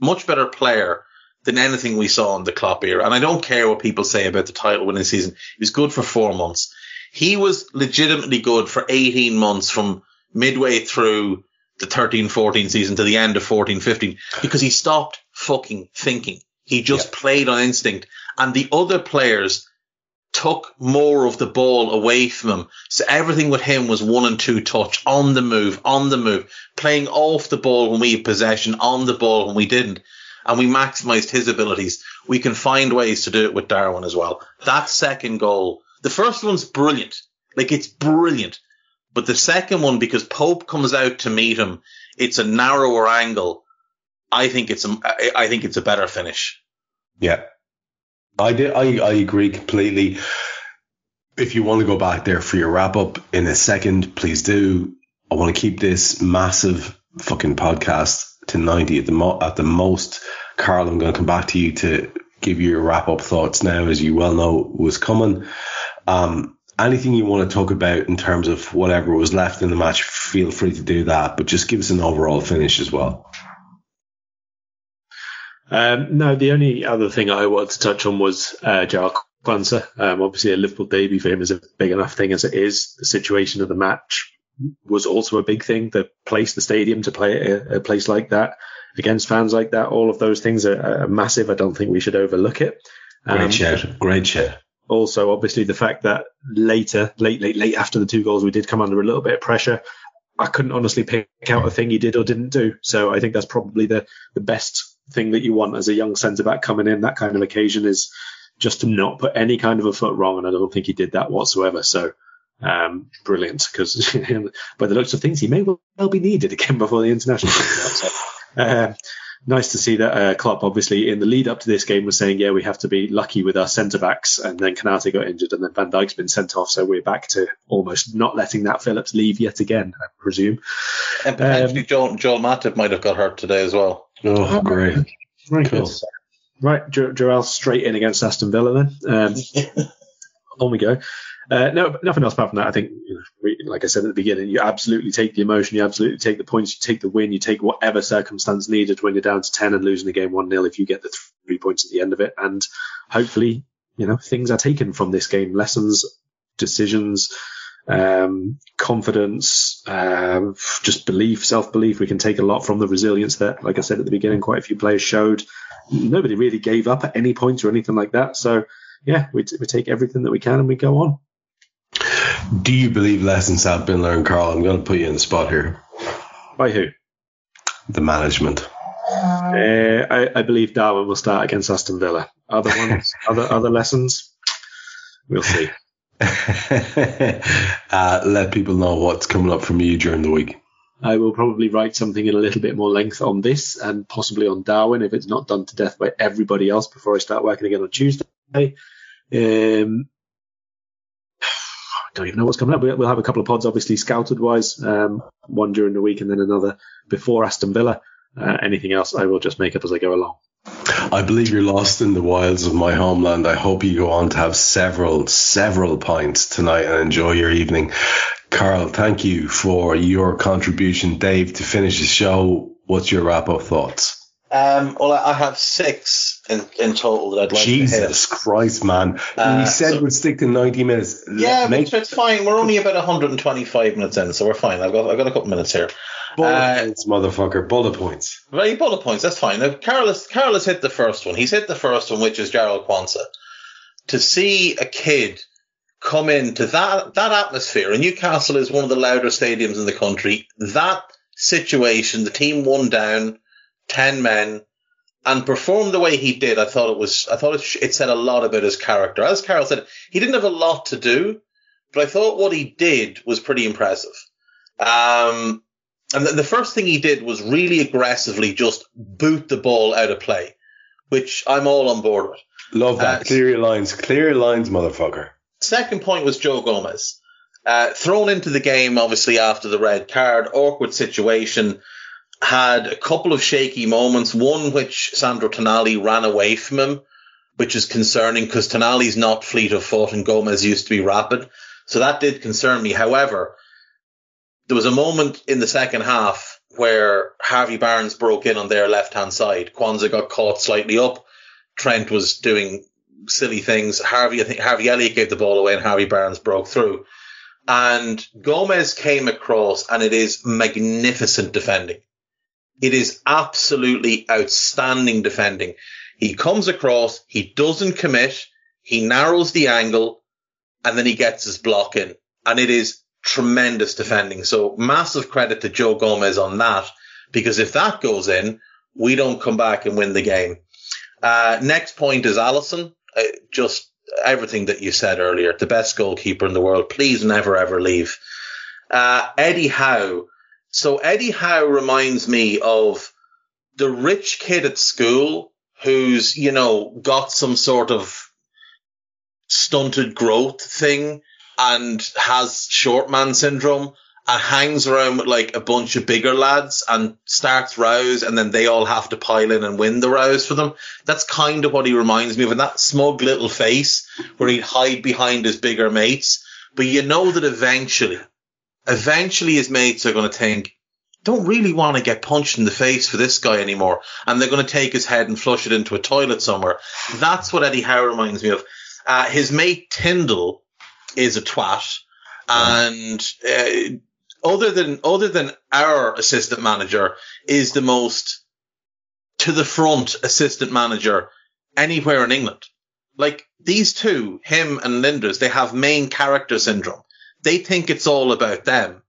[SPEAKER 2] much better player than anything we saw in the Klopp era. And I don't care what people say about the title winning season. He was good for four months. He was legitimately good for 18 months from midway through the 13 14 season to the end of 14 15 because he stopped fucking thinking. He just yeah. played on instinct and the other players took more of the ball away from him. So everything with him was one and two touch on the move, on the move, playing off the ball when we had possession, on the ball when we didn't and we maximised his abilities, we can find ways to do it with Darwin as well. That second goal, the first one's brilliant. Like it's brilliant. But the second one, because Pope comes out to meet him, it's a narrower angle. I think it's a, I think it's a better finish.
[SPEAKER 1] Yeah, I did. I, I agree completely. If you want to go back there for your wrap up in a second, please do. I want to keep this massive fucking podcast to 90 at the mo- at the most. Karl, I'm going to come back to you to give you your wrap up thoughts now, as you well know was coming. Um, anything you want to talk about in terms of whatever was left in the match, feel free to do that, but just give us an overall finish as well.
[SPEAKER 3] Um, no, the only other thing I wanted to touch on was uh, Jarell Quansah. Um, obviously, a Liverpool debut for him is a big enough thing as it is. The situation of the match was also a big thing. The place, the stadium to play a, a place like that against fans like that, all of those things are, are massive. I don't think we should overlook it.
[SPEAKER 1] Um, great shout. Great shout.
[SPEAKER 3] Also, obviously, the fact that later, late, late, late after the two goals, we did come under a little bit of pressure. I couldn't honestly pick out a thing he did or didn't do. So I think that's probably the, the best thing that you want as a young centre back coming in that kind of occasion is just to not put any kind of a foot wrong. And I don't think he did that whatsoever. So um, brilliant because by the looks of things, he may well be needed again before the international. so, uh, nice to see that uh, Klopp, obviously, in the lead up to this game, was saying, "Yeah, we have to be lucky with our centre backs." And then Konate got injured, and then Van Dijk's been sent off, so we're back to almost not letting Nat Phillips leave yet again, I presume.
[SPEAKER 2] And potentially, um, Joel, Joel Matip might have got hurt today as well.
[SPEAKER 1] Oh, great!
[SPEAKER 3] Right, cool. Right, Joel straight in against Aston Villa then. Um, on we go. Uh, no, nothing else apart from that. I think, you know, like I said at the beginning, you absolutely take the emotion, you absolutely take the points, you take the win, you take whatever circumstance needed when you're down to 10 and losing the game 1 0 if you get the three points at the end of it. And hopefully, you know, things are taken from this game lessons, decisions, um, confidence, uh, just belief, self belief. We can take a lot from the resilience that, like I said at the beginning, quite a few players showed. Nobody really gave up at any point or anything like that. So, yeah, we, t- we take everything that we can and we go on.
[SPEAKER 1] Do you believe lessons have been learned, Karl? I'm going to put you in the spot here.
[SPEAKER 3] By who?
[SPEAKER 1] The management.
[SPEAKER 3] Uh, I, I, believe Darwin will start against Aston Villa. Other ones, other other lessons, we'll see.
[SPEAKER 1] uh, let people know what's coming up from you during the week.
[SPEAKER 3] I will probably write something in a little bit more length on this and possibly on Darwin if it's not done to death by everybody else before I start working again on Tuesday. Um, don't even know what's coming up. We'll have a couple of pods, obviously, scouted wise, um, one during the week and then another before Aston Villa. Uh, anything else, I will just make up as I go along.
[SPEAKER 1] I believe you're lost in the wilds of my homeland. I hope you go on to have several, several pints tonight and enjoy your evening. Karl, thank you for your contribution. Dave, to finish the show, what's your wrap up thoughts?
[SPEAKER 2] Um, well, I have six in, in total that I'd like.
[SPEAKER 1] Jesus Christ, man. Uh, we said so, we'd stick to 90 minutes.
[SPEAKER 2] Yeah, Make, it's fine. We're only about 125 minutes in, so we're fine. I've got, I've got a couple minutes here.
[SPEAKER 1] Bullet uh, points, motherfucker. Bullet points.
[SPEAKER 2] Very bullet points. That's fine. Now, Carlos, Carlos hit the first one. He's hit the first one, which is Jarell Quansah. To see a kid come into that, that atmosphere, and Newcastle is one of the louder stadiums in the country, that situation, the team one down, 10 men, and perform the way he did, I thought it was, I thought it, it said a lot about his character. As Karl said, he didn't have a lot to do, but I thought what he did was pretty impressive. Um, and the, the first thing he did was really aggressively just boot the ball out of play, which I'm all on board with.
[SPEAKER 1] Love that. Uh, clear your lines. Clear your lines, motherfucker.
[SPEAKER 2] Second point was Joe Gomez. Uh, thrown into the game, obviously, after the red card, awkward situation had a couple of shaky moments. One which Sandro Tonali ran away from him, which is concerning because Tonali's not fleet of foot and Gomez used to be rapid. So that did concern me. However, there was a moment in the second half where Harvey Barnes broke in on their left hand side. Quansah got caught slightly up. Trent was doing silly things. Harvey, I think Harvey Elliott gave the ball away and Harvey Barnes broke through. And Gomez came across and it is magnificent defending. It is absolutely outstanding defending. He comes across, he doesn't commit, he narrows the angle, and then he gets his block in. And it is tremendous defending. So massive credit to Joe Gomez on that, because if that goes in, we don't come back and win the game. Uh, next point is Alisson. Uh, just everything that you said earlier, the best goalkeeper in the world. Please never ever leave. Uh, Eddie Howe so Eddie Howe reminds me of the rich kid at school who's, you know, got some sort of stunted growth thing and has short man syndrome and hangs around with like a bunch of bigger lads and starts rows and then they all have to pile in and win the rows for them. That's kind of what he reminds me of. And that smug little face where he'd hide behind his bigger mates. But you know that eventually, eventually his mates are going to think, don't really want to get punched in the face for this guy anymore. And they're going to take his head and flush it into a toilet somewhere. That's what Eddie Howe reminds me of. Uh, his mate Tindall is a twat. And uh, other than other than our assistant manager is the most to the front assistant manager anywhere in England. Like these two, him and Lijnders, they have main character syndrome. They think it's all about them,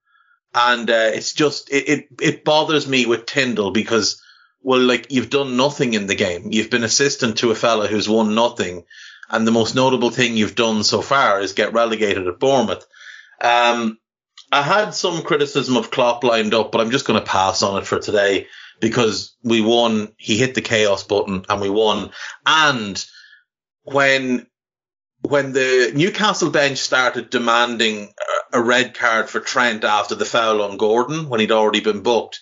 [SPEAKER 2] and uh, it's just it, it it bothers me with Tindall because well, like you've done nothing in the game. You've been assistant to a fella who's won nothing, and the most notable thing you've done so far is get relegated at Bournemouth. Um, I had some criticism of Klopp lined up, but I'm just going to pass on it for today because we won. He hit the chaos button and we won. And when when the Newcastle bench started demanding a red card for Trent after the foul on Gordon when he'd already been booked,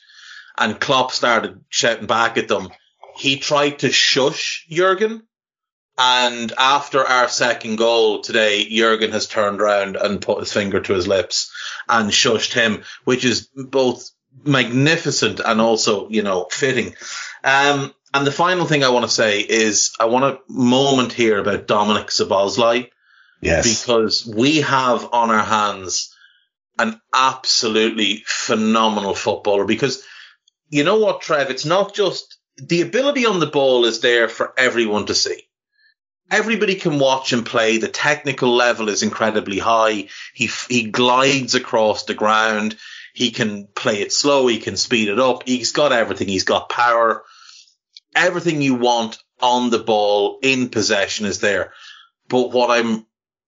[SPEAKER 2] and Klopp started shouting back at them, he tried to shush Jurgen and after our second goal today, Jurgen has turned around and put his finger to his lips and shushed him, which is both magnificent and also, you know, fitting. Um, and the final thing I want to say is I want a moment here about Dominic Szoboszlai.
[SPEAKER 1] Yes.
[SPEAKER 2] Because we have on our hands an absolutely phenomenal footballer because you know what, Trev? It's not just the ability on the ball is there for everyone to see everybody can watch and play. The technical level is incredibly high. He he glides across the ground. He can play it slow. He can speed it up. He's got everything. He's got power. Everything you want on the ball in possession is there. But what I'm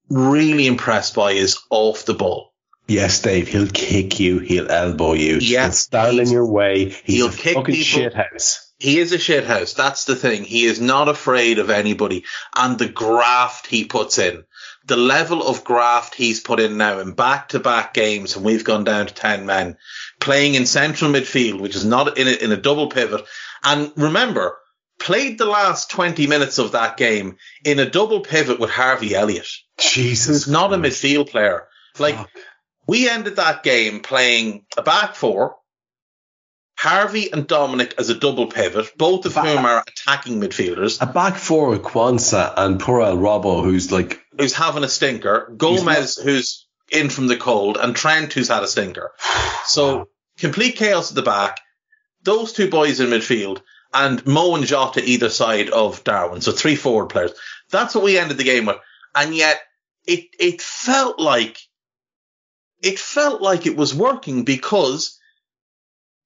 [SPEAKER 2] really impressed by is off the ball.
[SPEAKER 1] Yes, Dave. He'll kick you. He'll elbow you.
[SPEAKER 2] Yes,
[SPEAKER 1] he'll stand in your way. He's
[SPEAKER 2] he'll
[SPEAKER 1] a
[SPEAKER 2] kick
[SPEAKER 1] fucking
[SPEAKER 2] people.
[SPEAKER 1] shithouse.
[SPEAKER 2] He is a shithouse. That's the thing. He is not afraid of anybody. And the graft he puts in, the level of graft he's put in now in back to back games, and we've gone down to 10 men, playing in central midfield, which is not in a, in a double pivot. And remember, played the last 20 minutes of that game in a double pivot with Harvey Elliott,
[SPEAKER 1] Jesus.
[SPEAKER 2] who's not a midfield player. Like,
[SPEAKER 1] Fuck.
[SPEAKER 2] we ended that game playing a back four, Harvey and Dominic as a double pivot, both of whom are attacking midfielders,
[SPEAKER 1] A back four with Quansah and Purel Robbo, who's like,
[SPEAKER 2] who's having a stinker, Gomez, who's in from the cold, and Trent, who's had a stinker. So complete chaos at the back, those two boys in midfield, and Mo and Jota either side of Darwin. So three forward players. That's what we ended the game with. And yet it, it felt like, it felt like it was working because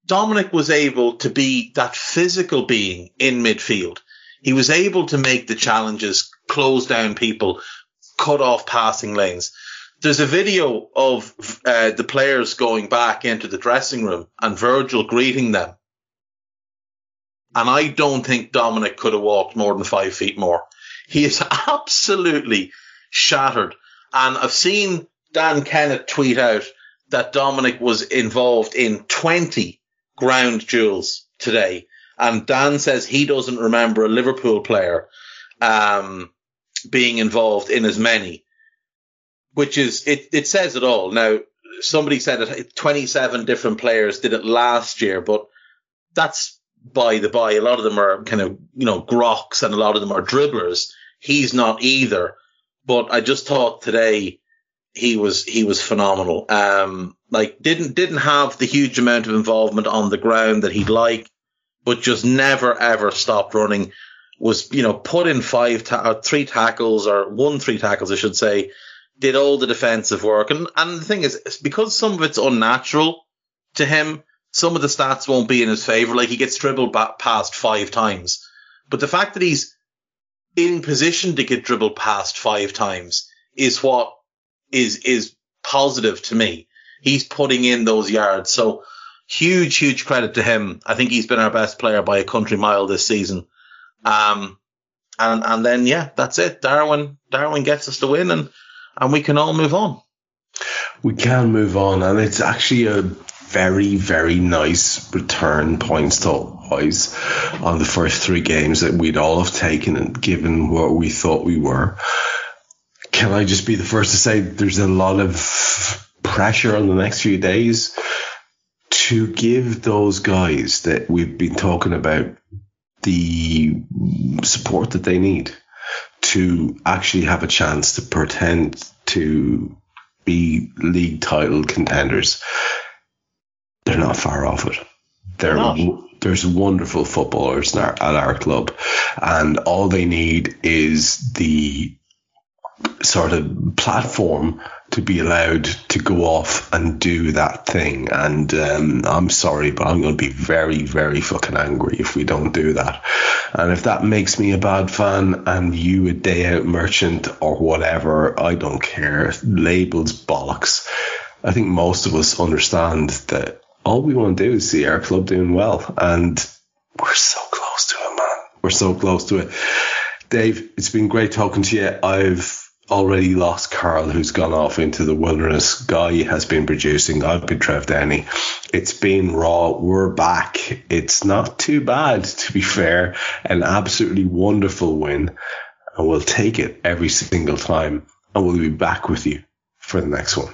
[SPEAKER 2] Dominic was able to be that physical being in midfield. He was able to make the challenges, close down people, cut off passing lanes. There's a video of uh, the players going back into the dressing room and Virgil greeting them. And I don't think Dominic could have walked more than five feet more. He is absolutely shattered. And I've seen Dan Kennett tweet out that Dominic was involved in 20 ground duels today. And Dan says he doesn't remember a Liverpool player um, being involved in as many, which is, it, it says it all. Now, somebody said that 27 different players did it last year, but that's by the by. A lot of them are kind of, you know, grocks and a lot of them are dribblers. He's not either. But I just thought today he was, he was phenomenal. Um, like didn't, didn't have the huge amount of involvement on the ground that he'd like, but just never ever stopped running. Was, you know, put in five, ta- three tackles or one, three tackles, I should say. Did all the defensive work. And, and the thing is, because some of it's unnatural to him, some of the stats won't be in his favor. Like he gets dribbled past five times. But the fact that he's in position to get dribbled past five times is what is, is positive to me. He's putting in those yards. So huge, huge credit to him. I think he's been our best player by a country mile this season. Um, and and then yeah, that's it. Darwin Darwin gets us the win, and and we can all move on.
[SPEAKER 1] We can move on, and it's actually a very very nice return points to wise on the first three games that we'd all have taken, and given what we thought we were. Can I just be the first to say there's a lot of pressure on the next few days to give those guys that we've been talking about the support that they need to actually have a chance to pretend to be league title contenders. They're not far off it. They're, there's wonderful footballers our, at our club, and all they need is the sort of platform to be allowed to go off and do that thing. And um, I'm sorry, but I'm going to be very, very fucking angry if we don't do that. And if that makes me a bad fan and you a day out merchant or whatever, I don't care. Labels bollocks. I think most of us understand that all we want to do is see our club doing well. And we're so close to it, man. We're so close to it. Dave, it's been great talking to you. I've already lost Karl, who's gone off into the wilderness. Guy has been producing. I've been Trev Downey. It's been raw. We're back. It's not too bad, to be fair. An absolutely wonderful win. And we'll take it every single time. And we'll be back with you for the next one.